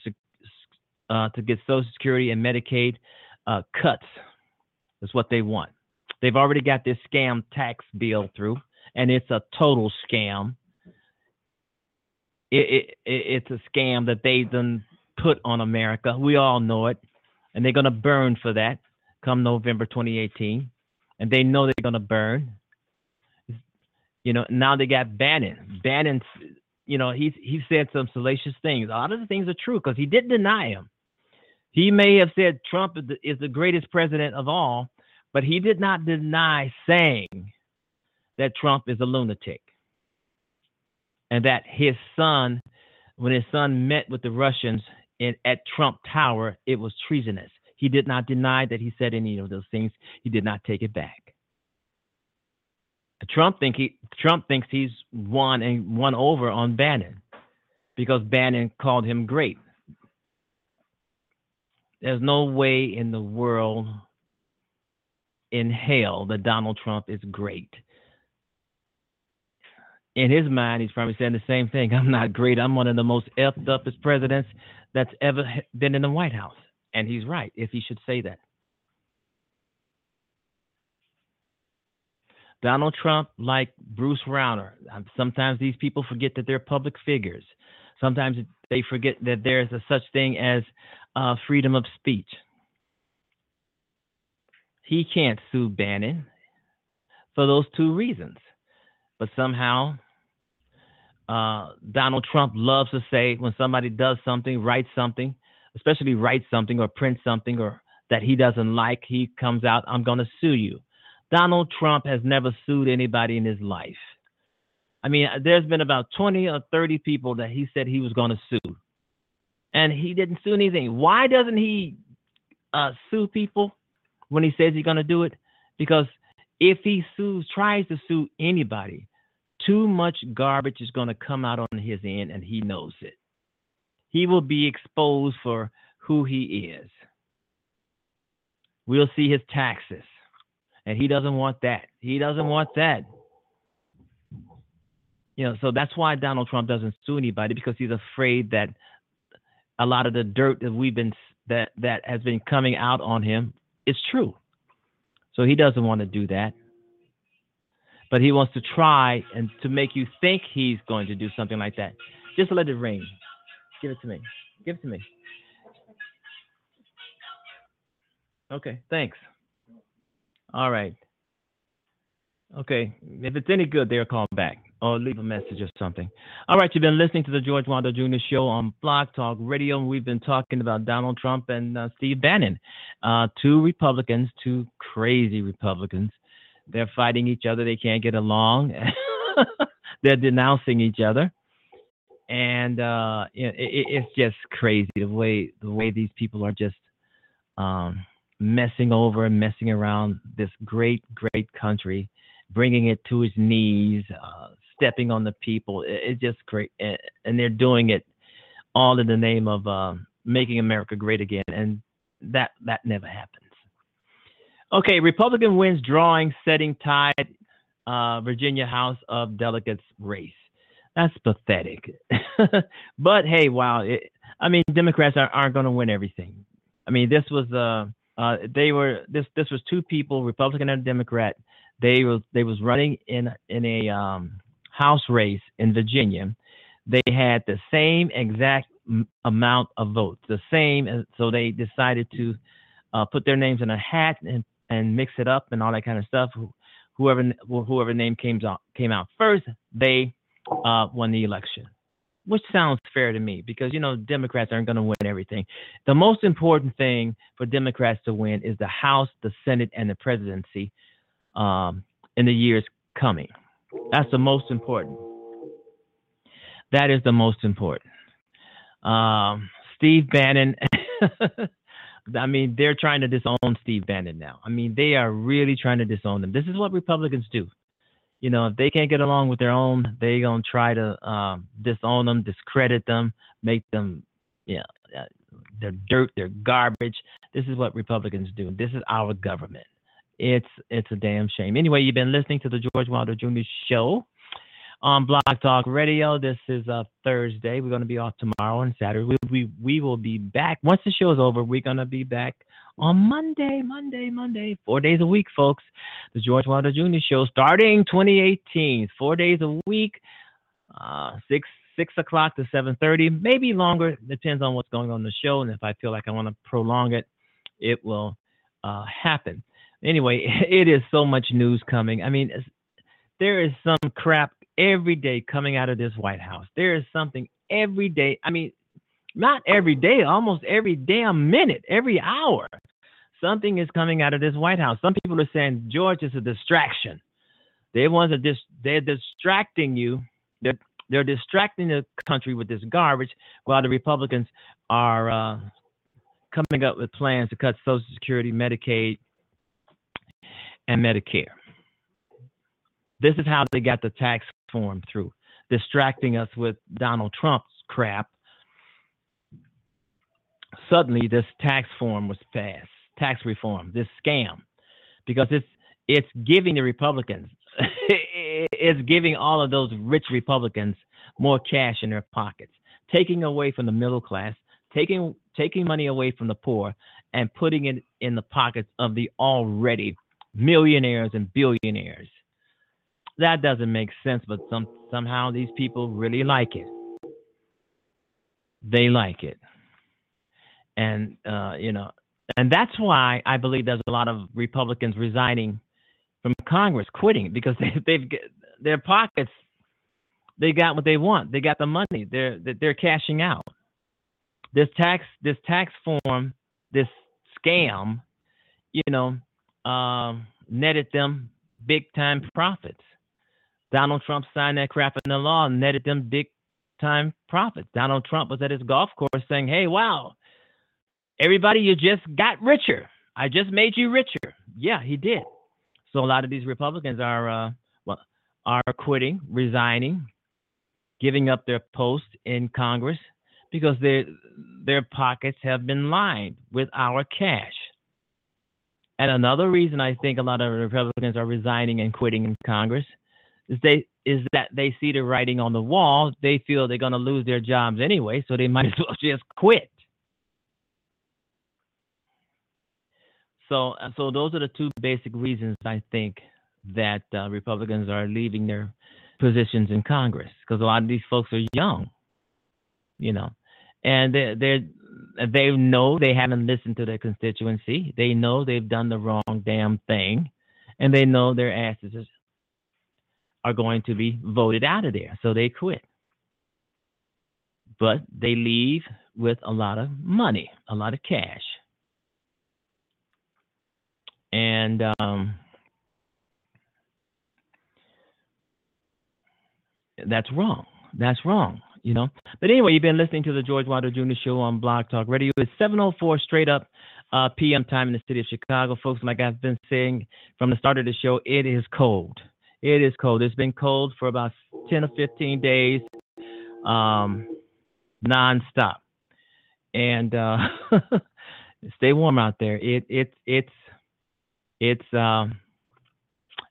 uh, to get Social Security and Medicaid uh, cuts. That's what they want. They've already got this scam tax bill through, and it's a total scam it, it, it's a scam that they done put on America. We all know it, and they're gonna burn for that come November 2018, and they know they're gonna burn. You know, now they got Bannon. Bannon, you know, he he said some salacious things. A lot of the things are true because he didn't deny him. He may have said Trump is the greatest president of all, but he did not deny saying that Trump is a lunatic and that his son, when his son met with the Russians in, at Trump Tower, it was treasonous. He did not deny that he said any of those things. He did not take it back. Trump think he Trump thinks he's won and won over on Bannon because Bannon called him great. There's no way in the world in hell that Donald Trump is great in his mind, he's probably saying the same thing. I'm not great. I'm one of the most effed upest presidents that's ever been in the White House. And he's right if he should say that. Donald Trump, like Bruce Rauner, um, sometimes these people forget that they're public figures. Sometimes they forget that there's a such thing as uh, freedom of speech. He can't sue Bannon for those two reasons. But somehow, uh, Donald Trump loves to say when somebody does something, writes something, especially writes something or prints something or that he doesn't like, he comes out, I'm going to sue you. Donald Trump has never sued anybody in his life. I mean, there's been about 20 or 30 people that he said he was going to sue, and he didn't sue anything. Why doesn't he uh, sue people when he says he's going to do it? Because if he sues, tries to sue anybody, too much garbage is going to come out on his end, and he knows it. He will be exposed for who he is. We'll see his taxes, and he doesn't want that. He doesn't want that. You know, so that's why Donald Trump doesn't sue anybody because he's afraid that a lot of the dirt that we've been that that has been coming out on him is true. So he doesn't want to do that but he wants to try and to make you think he's going to do something like that. Just let it ring. Give it to me. Give it to me. Okay, thanks. All right. Okay, if it's any good, they'll call back or leave a message or something. All right, you've been listening to the George Wilder Jr. Show on Blog Talk Radio. We've been talking about Donald Trump and uh, Steve Bannon, uh, two Republicans, two crazy Republicans they're fighting each other. They can't get along. They're denouncing each other. and uh, it, it, it's just crazy the way the way these people are just um, messing over and messing around this great great country, bringing it to its knees, uh, stepping on the people. It, it's just great, and, they're doing it all in the name of uh, making America great again, and that that never happens. Okay, Republican wins drawing, setting tied uh, Virginia House of Delegates race. That's pathetic. but hey, wow. It, I mean, Democrats are, aren't going to win everything. I mean, this was uh, uh, they were this this was two people, Republican and Democrat. They was they was running in in a um, House race in Virginia. They had the same exact amount of votes, the same. So they decided to uh, put their names in a hat and and mix it up and all that kind of stuff. Whoever whoever name came out came out first, they uh, won the election, which sounds fair to me because you know Democrats aren't going to win everything. The most important thing for Democrats to win is the House, the Senate, and the presidency um, in the years coming. That's the most important. That is the most important. Um, Steve Bannon. I mean, they're trying to disown Steve Bannon now. I mean, they are really trying to disown them. This is what Republicans do you know, if they can't get along with their own, they're gonna try to um, disown them, discredit them, make them, yeah, uh, they're dirt, they're garbage. This is what Republicans do. This is our government. It's it's a damn shame. Anyway, you've been listening to the George Wilder Jr. Show on Blog Talk Radio. This is a Thursday. We're going to be off tomorrow and Saturday. We, we we will be back once the show is over. We're going to be back on Monday, Monday, Monday, four days a week, folks. The George Wilder Jr. Show starting 2018, four days a week, uh, six six o'clock to 7:30, maybe longer. Depends on what's going on in the show, and if I feel like I want to prolong it, it will uh, happen. Anyway, it is so much news coming. I mean, there is some crap every day coming out of this White House. There is something every day. I mean, not every day, almost every damn minute, every hour something is coming out of this White House. Some people are saying George is a distraction. They want to dis- they're distracting you. They're they're distracting the country with this garbage while the Republicans are uh, coming up with plans to cut Social Security, Medicaid, and Medicare. This is how they got the tax through, distracting us with Donald Trump's crap. Suddenly, this tax form was passed tax reform, this scam, because it's it's giving the Republicans, it's giving all of those rich Republicans more cash in their pockets, taking away from the middle class, taking taking money away from the poor, and putting it in the pockets of the already millionaires and billionaires. That doesn't make sense, but some somehow these people really like it. They like it, and uh, you know and that's why I believe there's a lot of Republicans resigning from Congress, quitting because they, they've their pockets. They got what they want. They got the money. They're they're cashing out. This tax this tax form, this scam, you know, um, netted them big time profits. Donald Trump signed that crap in the law, netted them big time profits. Donald Trump was at his golf course saying, "Hey, wow, Everybody, you just got richer. I just made you richer. Yeah, he did. So a lot of these Republicans are uh, well, are quitting, resigning, giving up their post in Congress because their their pockets have been lined with our cash. And another reason I think a lot of Republicans are resigning and quitting in Congress is they is that they see the writing on the wall. They feel they're going to lose their jobs anyway, so they might as well just quit. So, uh, so those are the two basic reasons I think that uh, Republicans are leaving their positions in Congress because a lot of these folks are young, you know, and they they they know they haven't listened to their constituency. They know they've done the wrong damn thing, and they know their asses are going to be voted out of there, so they quit. But they leave with a lot of money, a lot of cash and um, that's wrong. That's wrong. you know. But anyway, you've been listening to the George Wilder Jr. Show on Blog Talk Radio. It's 7:04 straight up uh, p.m. time in the city of Chicago, folks. Like I've been saying from the start of the show, it is cold. It is cold. It's been cold for about 10 or 15 days, um, nonstop, and uh, stay warm out there. It it it's it's um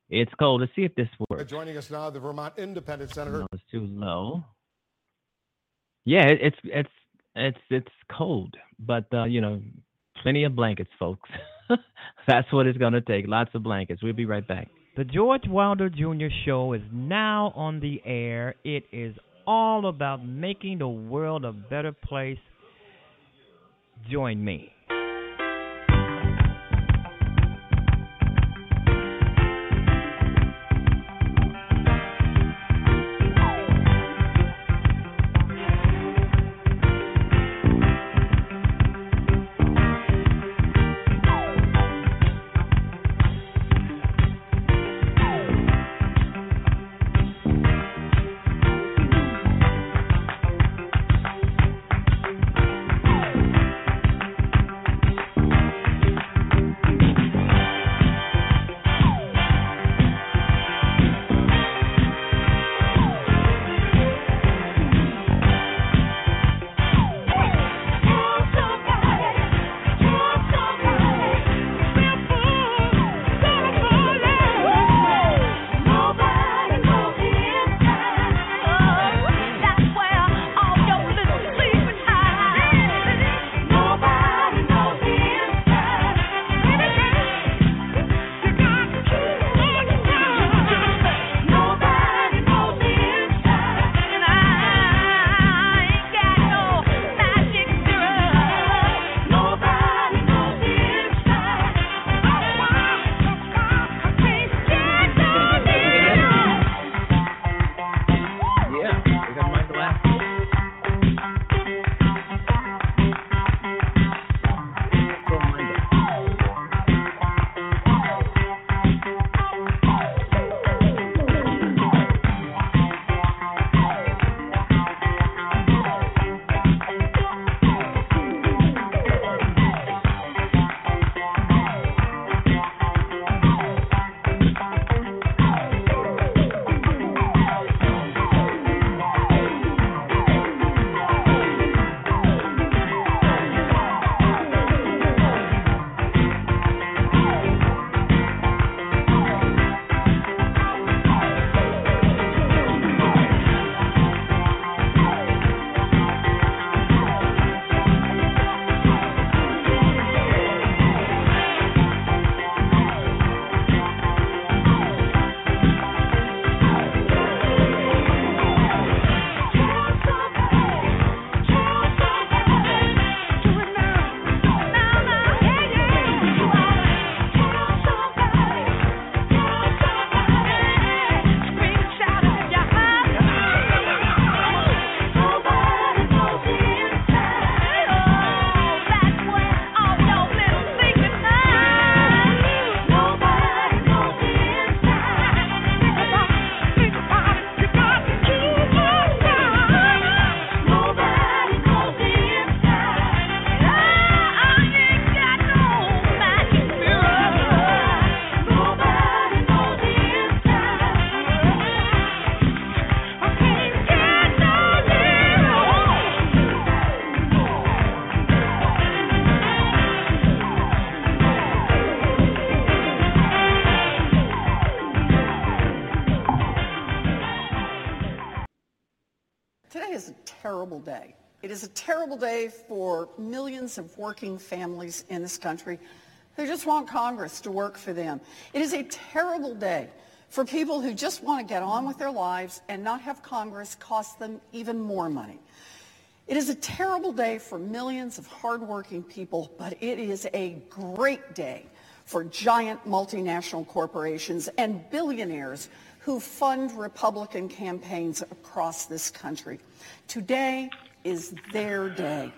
it's cold. Let's see if this works. Joining us now, the Vermont Independent Senator. No, it's too low. Yeah, it, it's it's it's it's cold, but uh, you know, plenty of blankets, folks. That's what it's gonna take. Lots of blankets. We'll be right back. The George Wilder Jr. Show is now on the air. It is all about making the world a better place. Join me. Day It is a terrible day for millions of working families in this country who just want Congress to work for them. It is a terrible day for people who just want to get on with their lives and not have Congress cost them even more money. It is a terrible day for millions of hardworking people, but it is a great day for giant multinational corporations and billionaires who fund Republican campaigns across this country. Today, is their day.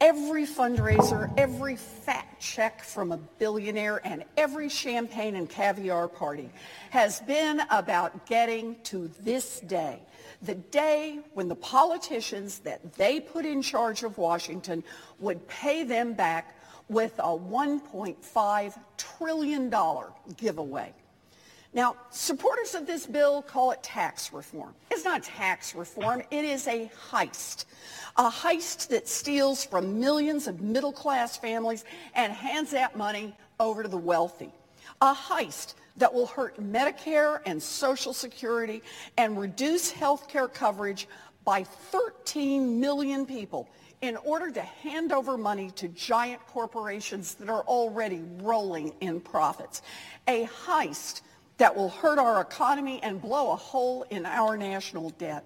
Every fundraiser, every fat check from a billionaire, and every champagne and caviar party has been about getting to this day, the day when the politicians that they put in charge of Washington would pay them back with a $1.5 trillion giveaway. Now, supporters of this bill call it tax reform. It's not tax reform. It is a heist. A heist that steals from millions of middle-class families and hands that money over to the wealthy. A heist that will hurt Medicare and Social Security and reduce health care coverage by 13 million people in order to hand over money to giant corporations that are already rolling in profits. A heist that will hurt our economy and blow a hole in our national debt.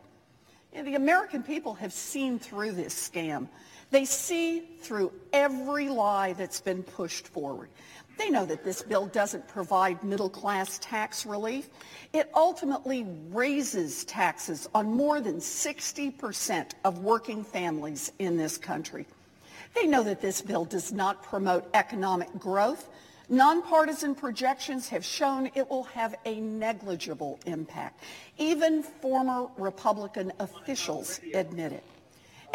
And the American people have seen through this scam. They see through every lie that's been pushed forward. They know that this bill doesn't provide middle-class tax relief. It ultimately raises taxes on more than 60% of working families in this country. They know that this bill does not promote economic growth. Nonpartisan projections have shown it will have a negligible impact. Even former Republican officials admit it.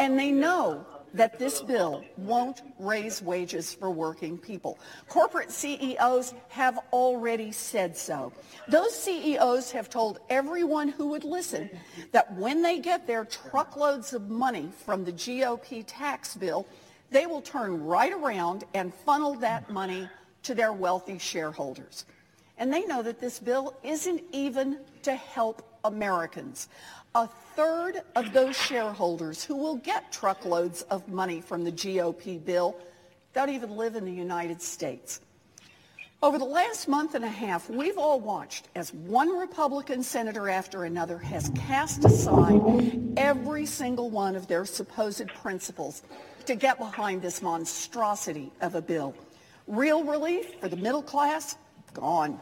And they know that this bill won't raise wages for working people. Corporate CEOs have already said so. Those CEOs have told everyone who would listen that when they get their truckloads of money from the GOP tax bill, they will turn right around and funnel that money to their wealthy shareholders. And they know that this bill isn't even to help Americans. A third of those shareholders who will get truckloads of money from the GOP bill don't even live in the United States. Over the last month and a half, we've all watched as one Republican senator after another has cast aside every single one of their supposed principles to get behind this monstrosity of a bill. Real relief for the middle class? Gone.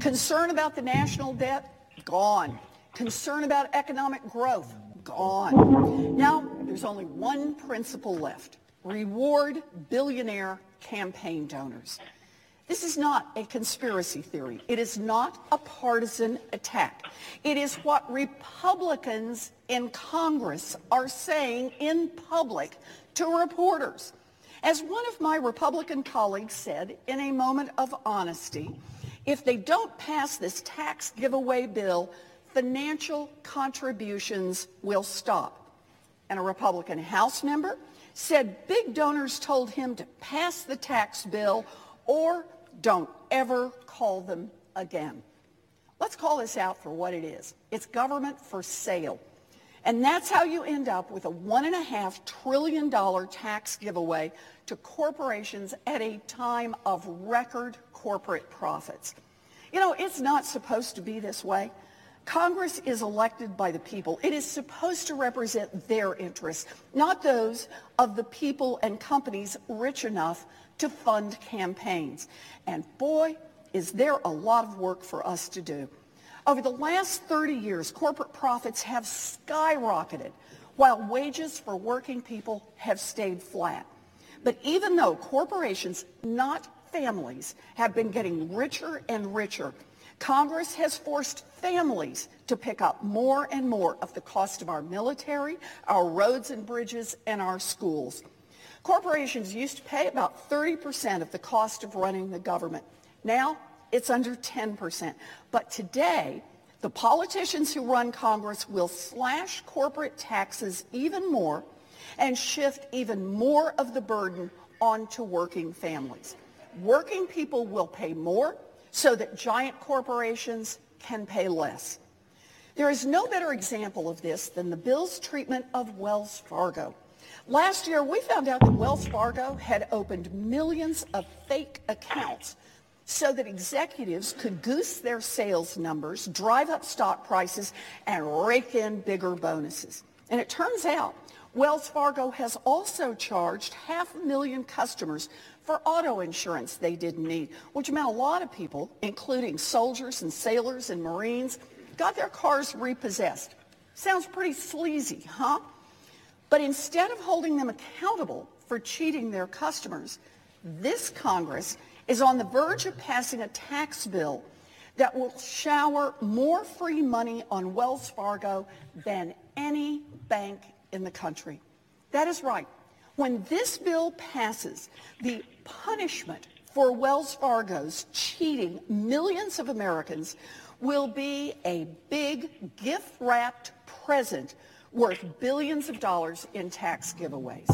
Concern about the national debt? Gone. Concern about economic growth? Gone. Now, there's only one principle left. Reward billionaire campaign donors. This is not a conspiracy theory. It is not a partisan attack. It is what Republicans in Congress are saying in public to reporters. As one of my Republican colleagues said in a moment of honesty, if they don't pass this tax giveaway bill, financial contributions will stop. And a Republican House member said big donors told him to pass the tax bill or don't ever call them again. Let's call this out for what it is. It's government for sale. And that's how you end up with a $1.5 trillion tax giveaway to corporations at a time of record corporate profits. You know, it's not supposed to be this way. Congress is elected by the people. It is supposed to represent their interests, not those of the people and companies rich enough to fund campaigns. And boy, is there a lot of work for us to do. Over the last 30 years, corporate profits have skyrocketed while wages for working people have stayed flat. But even though corporations, not families, have been getting richer and richer, Congress has forced families to pick up more and more of the cost of our military, our roads and bridges, and our schools. Corporations used to pay about 30% of the cost of running the government. Now it's under 10%. But today, the politicians who run Congress will slash corporate taxes even more and shift even more of the burden onto working families. Working people will pay more so that giant corporations can pay less. There is no better example of this than the bill's treatment of Wells Fargo. Last year, we found out that Wells Fargo had opened millions of fake accounts so that executives could goose their sales numbers, drive up stock prices, and rake in bigger bonuses. And it turns out Wells Fargo has also charged half a million customers for auto insurance they didn't need, which meant a lot of people, including soldiers and sailors and Marines, got their cars repossessed. Sounds pretty sleazy, huh? But instead of holding them accountable for cheating their customers, this Congress is on the verge of passing a tax bill that will shower more free money on Wells Fargo than any bank in the country. That is right. When this bill passes, the punishment for Wells Fargo's cheating millions of Americans will be a big gift-wrapped present worth billions of dollars in tax giveaways.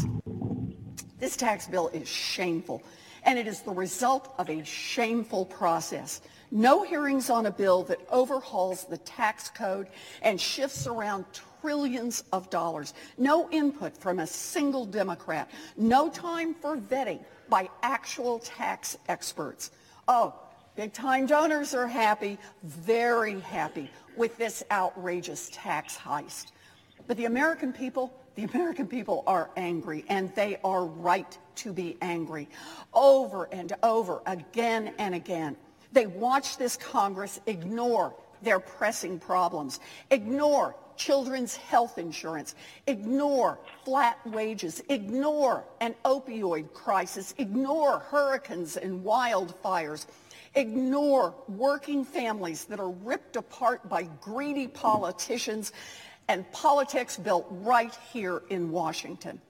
This tax bill is shameful, and it is the result of a shameful process. No hearings on a bill that overhauls the tax code and shifts around trillions of dollars. No input from a single Democrat. No time for vetting by actual tax experts. Oh, big-time donors are happy, very happy with this outrageous tax heist. But the American people, the American people are angry, and they are right to be angry. Over and over, again and again. They watch this Congress ignore their pressing problems, ignore children's health insurance, ignore flat wages, ignore an opioid crisis, ignore hurricanes and wildfires, ignore working families that are ripped apart by greedy politicians and politics built right here in Washington.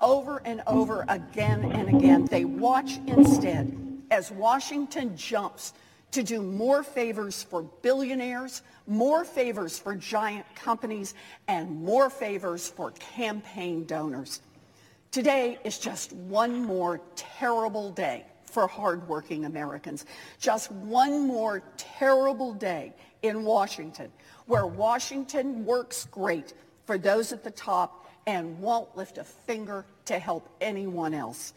Over and over again and again, they watch instead as Washington jumps to do more favors for billionaires, more favors for giant companies, and more favors for campaign donors. Today is just one more terrible day for hardworking Americans. Just one more terrible day in Washington, where Washington works great for those at the top and won't lift a finger to help anyone else.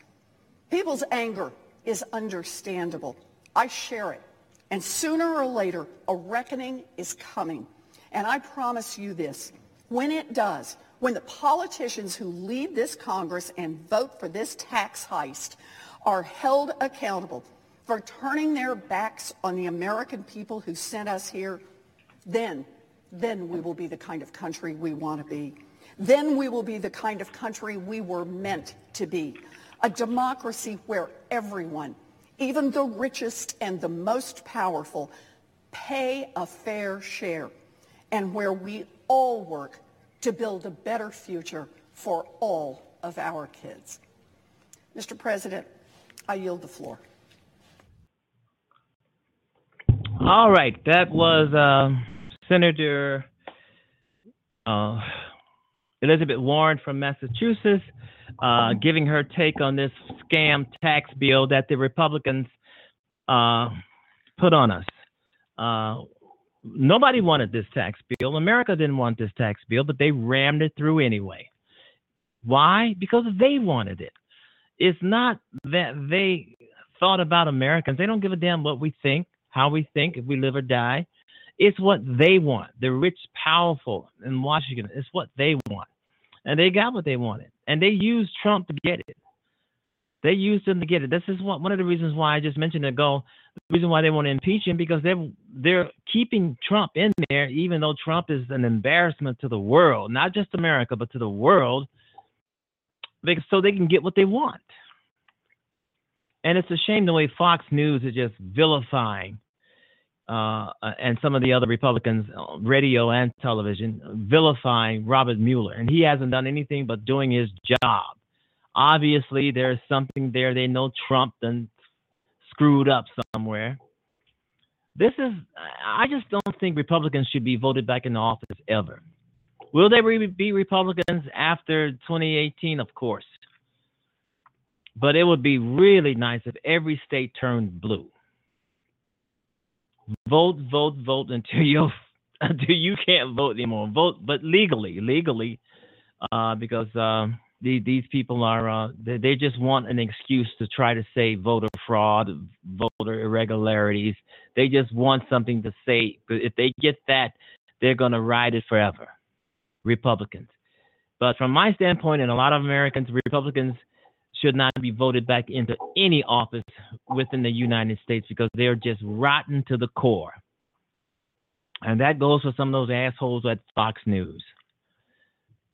People's anger is understandable. I share it. And sooner or later, a reckoning is coming. And I promise you this, when it does, when the politicians who lead this Congress and vote for this tax heist are held accountable for turning their backs on the American people who sent us here, then, then we will be the kind of country we want to be. Then we will be the kind of country we were meant to be. A democracy where everyone, even the richest and the most powerful, pay a fair share and where we all work to build a better future for all of our kids. Mr. President, I yield the floor. All right, that was uh, Senator uh, Elizabeth Warren from Massachusetts uh, giving her take on this scam tax bill that the Republicans uh, put on us. Uh, nobody wanted this tax bill. America didn't want this tax bill, but they rammed it through anyway. Why? Because they wanted it. It's not that they thought about Americans. They don't give a damn what we think, how we think, if we live or die. It's what they want. The rich, powerful in Washington. It's what they want. And they got what they wanted and they used Trump to get it. They used him to get it. This is one one of the reasons why I just mentioned ago. The reason why they want to impeach him because they're they're keeping Trump in there, even though Trump is an embarrassment to the world, not just America, but to the world, because so they can get what they want. And it's a shame the way Fox News is just vilifying uh, and some of the other Republicans, uh, radio and television, vilifying Robert Mueller, and he hasn't done anything but doing his job. Obviously, there's something there. They know Trump and screwed up somewhere. This is, I just don't think Republicans should be voted back in office ever. Will they be Republicans after 2018? Of course. But it would be really nice if every state turned blue vote, vote, vote until you until you can't vote anymore. Vote, but legally, legally, uh, because uh, the, these people are uh, they, they just want an excuse to try to say voter fraud, voter irregularities. They just want something to say. But if they get that, they're to ride it forever. Republicans. But from my standpoint, and a lot of Americans, Republicans should not be voted back into any office within the United States because they're just rotten to the core. And that goes for some of those assholes at Fox News.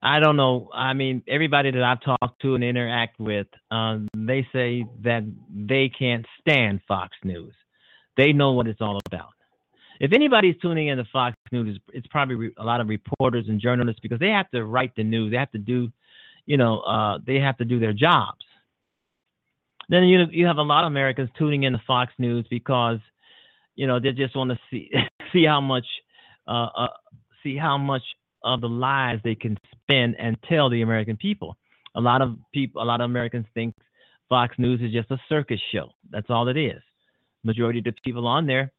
I don't know. I mean, everybody that I've talked to and interact with, um, they say that they can't stand Fox News. They know what it's all about. If anybody's tuning in to Fox News, it's probably a lot of reporters and journalists because they have to write the news. They have to do, you know, uh, they have to do their jobs. Then you you have a lot of Americans tuning in to Fox News because, you know, they just want to see see how much, uh, uh, see how much of the lies they can spin and tell the American people. A lot of people, a lot of Americans think Fox News is just a circus show. That's all it is. Majority of the people on there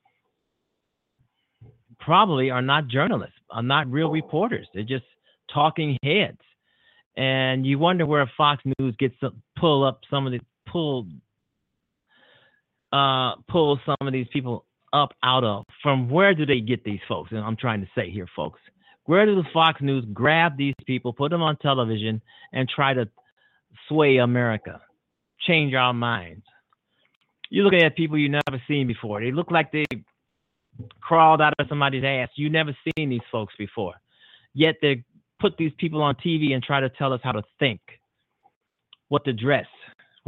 probably are not journalists, are not real reporters. They're just talking heads. And you wonder where Fox News gets to pull up some of the pull uh pull some of these people up out of. From where do they get these folks? And I'm trying to say here, folks. Where does the Fox News grab these people, put them on television, and try to sway America, change our minds? You're looking at people you never seen before. They look like they crawled out of somebody's ass. You never seen these folks before. Yet they put these people on TV and try to tell us how to think, what to dress,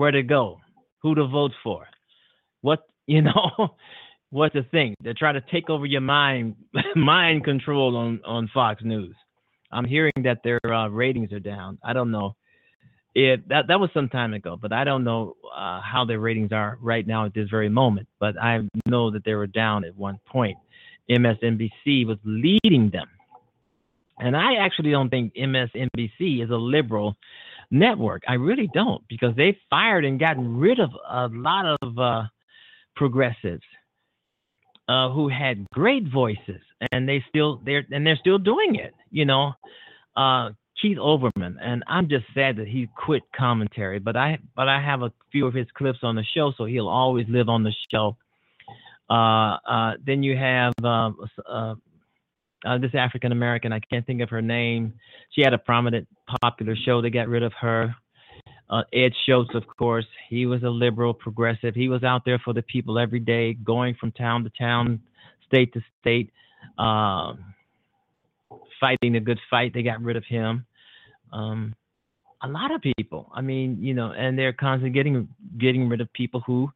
where to go, who to vote for, what you know what to think. They're trying to take over your mind, mind control on on Fox News. I'm hearing that their uh, ratings are down. I don't know. It that that was some time ago, but I don't know uh, how their ratings are right now at this very moment. But I know that they were down at one point. MSNBC was leading them, and I actually don't think MSNBC is a liberal network. I really don't because they fired and gotten rid of a lot of uh, progressives uh, who had great voices, and they still they're and they're still doing it. You know, uh, Keith Olbermann, and I'm just sad that he quit commentary. But I but I have a few of his clips on the show, so he'll always live on the show. Uh, uh, then you have um, uh, uh, this African American. I can't think of her name. She had a prominent, popular show. They got rid of her. Uh, Ed Schultz, of course, he was a liberal, progressive. He was out there for the people every day, going from town to town, state to state, um, fighting a good fight. They got rid of him. Um, a lot of people. I mean, you know, and they're constantly getting getting rid of people who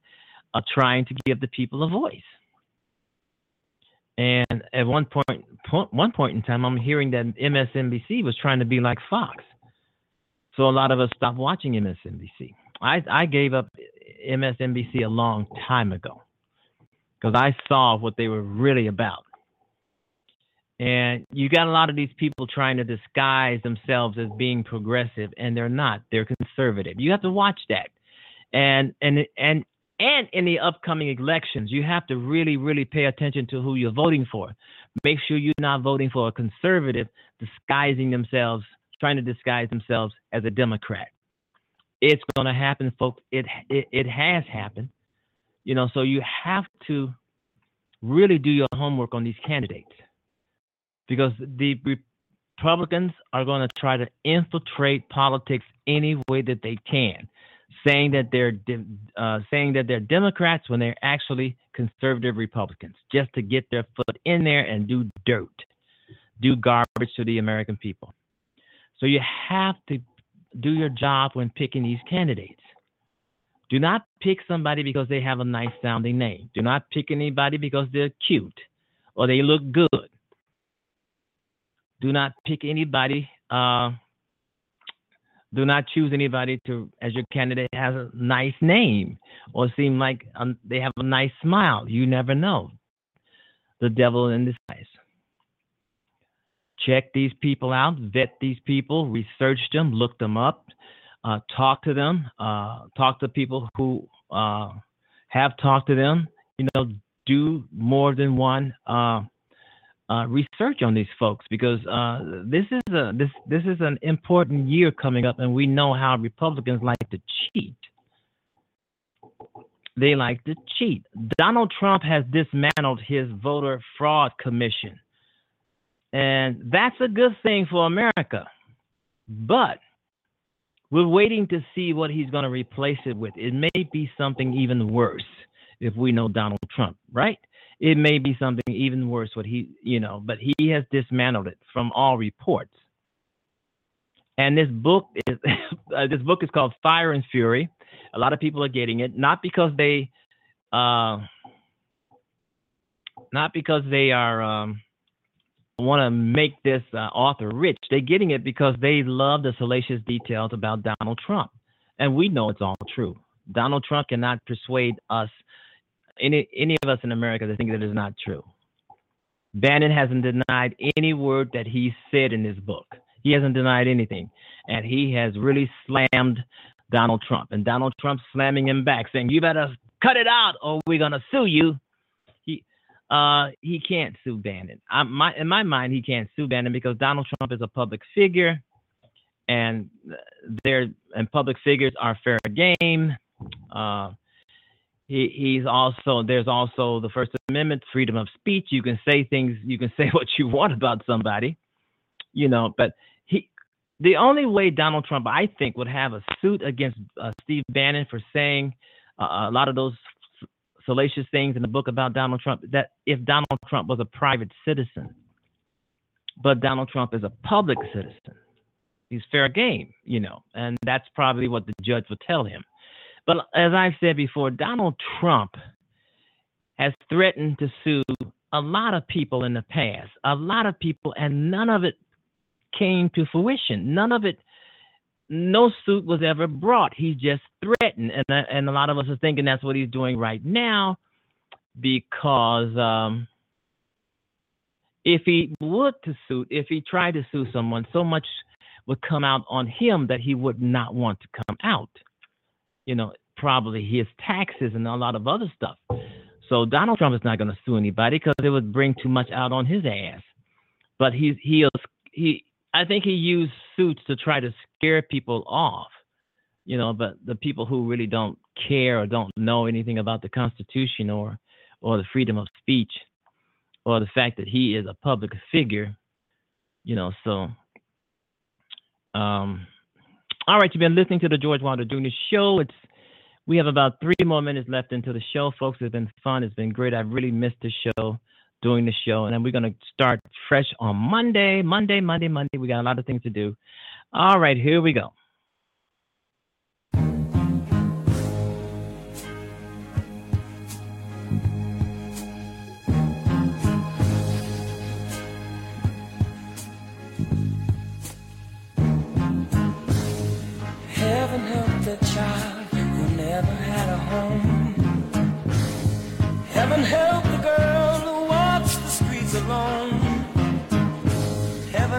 are trying to give the people a voice. And at one point, point, one point in time, I'm hearing that MSNBC was trying to be like Fox. So a lot of us stopped watching MSNBC. I, I gave up MSNBC a long time ago because I saw what they were really about. And you got a lot of these people trying to disguise themselves as being progressive, and they're not. They're conservative. You have to watch that. And and and and in the upcoming elections, you have to really, really pay attention to who you're voting for. Make sure you're not voting for a conservative disguising themselves trying to disguise themselves as a Democrat. It's going to happen, folks. It, it it has happened. You know, so you have to really do your homework on these candidates because the Republicans are going to try to infiltrate politics any way that they can, saying that they're uh, saying that they're Democrats when they're actually conservative Republicans, just to get their foot in there and do dirt, do garbage to the American people. So you have to do your job when picking these candidates. Do not pick somebody because they have a nice sounding name. Do not pick anybody because they're cute or they look good. Do not pick anybody. Uh, do not choose anybody to as your candidate has a nice name or seem like um, they have a nice smile. You never know. The devil in disguise check these people out, vet these people, research them, look them up, uh, talk to them, uh, talk to people who uh, have talked to them. You know, do more than one uh, research on these folks because uh, this is a this this is an important year coming up, and we know how Republicans like to cheat. They like to cheat. Donald Trump has dismantled his voter fraud commission. And that's a good thing for America. But we're waiting to see what he's going to replace it with. It may be something even worse if we know Donald Trump, right? It may be something even worse what he, you know, but he has dismantled it from all reports. And this book is uh, this book is called Fire and Fury. A lot of people are getting it not because they uh, not because they are um, want to make this uh, author rich. They're getting it because they love the salacious details about Donald Trump, and we know it's all true. Donald Trump cannot persuade us, any any of us in America, to think that is not true. Bannon hasn't denied any word that he said in this book. He hasn't denied anything, and he has really slammed Donald Trump, and Donald Trump slamming him back, saying, "You better cut it out, or we're gonna sue you." He uh, he can't sue Bannon. I, my, in my mind, he can't sue Bannon because Donald Trump is a public figure, and there and public figures are fair game. Uh, he, he's also there's also the First Amendment, freedom of speech. You can say things, you can say what you want about somebody, you know. But he, the only way Donald Trump, I think, would have a suit against uh, Steve Bannon for saying uh, a lot of those salacious things in the book about Donald Trump, that if Donald Trump was a private citizen, but Donald Trump is a public citizen, he's fair game, you know, and that's probably what the judge would tell him. But as I've said before, Donald Trump has threatened to sue a lot of people in the past, a lot of people, and none of it came to fruition. None of it, no suit was ever brought. He just threatened, and uh, and a lot of us are thinking that's what he's doing right now, because um, if he would to sue, if he tried to sue someone, so much would come out on him that he would not want to come out you know, probably his taxes and a lot of other stuff. So Donald Trump is not going to sue anybody because it would bring too much out on his ass. But he's he he I think he used suits to try to scare people off, you know. But the people who really don't care or don't know anything about the Constitution or or the freedom of speech or the fact that he is a public figure, you know. So, um, all right, you've been listening to the George Wilder Jr. Show. It's we have about three more minutes left into the show, folks. It's been fun. It's been great. I've really missed the show, doing the show, and then we're gonna start fresh on Monday. Monday, Monday, Monday. We got a lot of things to do. All right, here we go.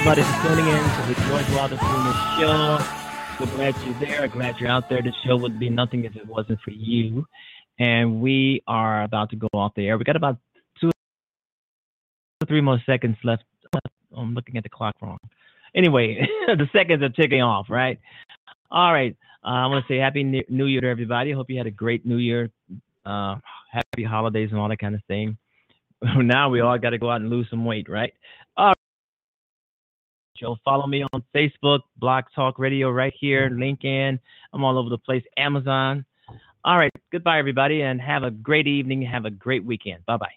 Everybody for tuning in to the George Wilder Jr. Show. We're glad you're there. Glad you're out there. The show would be nothing if it wasn't for you. And we are about to go off the air. We got about two or three more seconds left. I'm looking at the clock wrong. Anyway, the seconds are ticking off, right? All right. Uh, I want to say Happy New Year to everybody. Hope you had a great New Year. Uh, happy holidays and all that kind of thing. now we all got to go out and lose some weight, right. Joe, follow me on Facebook, Blog Talk Radio, right here, LinkedIn. I'm all over the place, Amazon. All right. Goodbye, everybody, and have a great evening. Have a great weekend. Bye bye.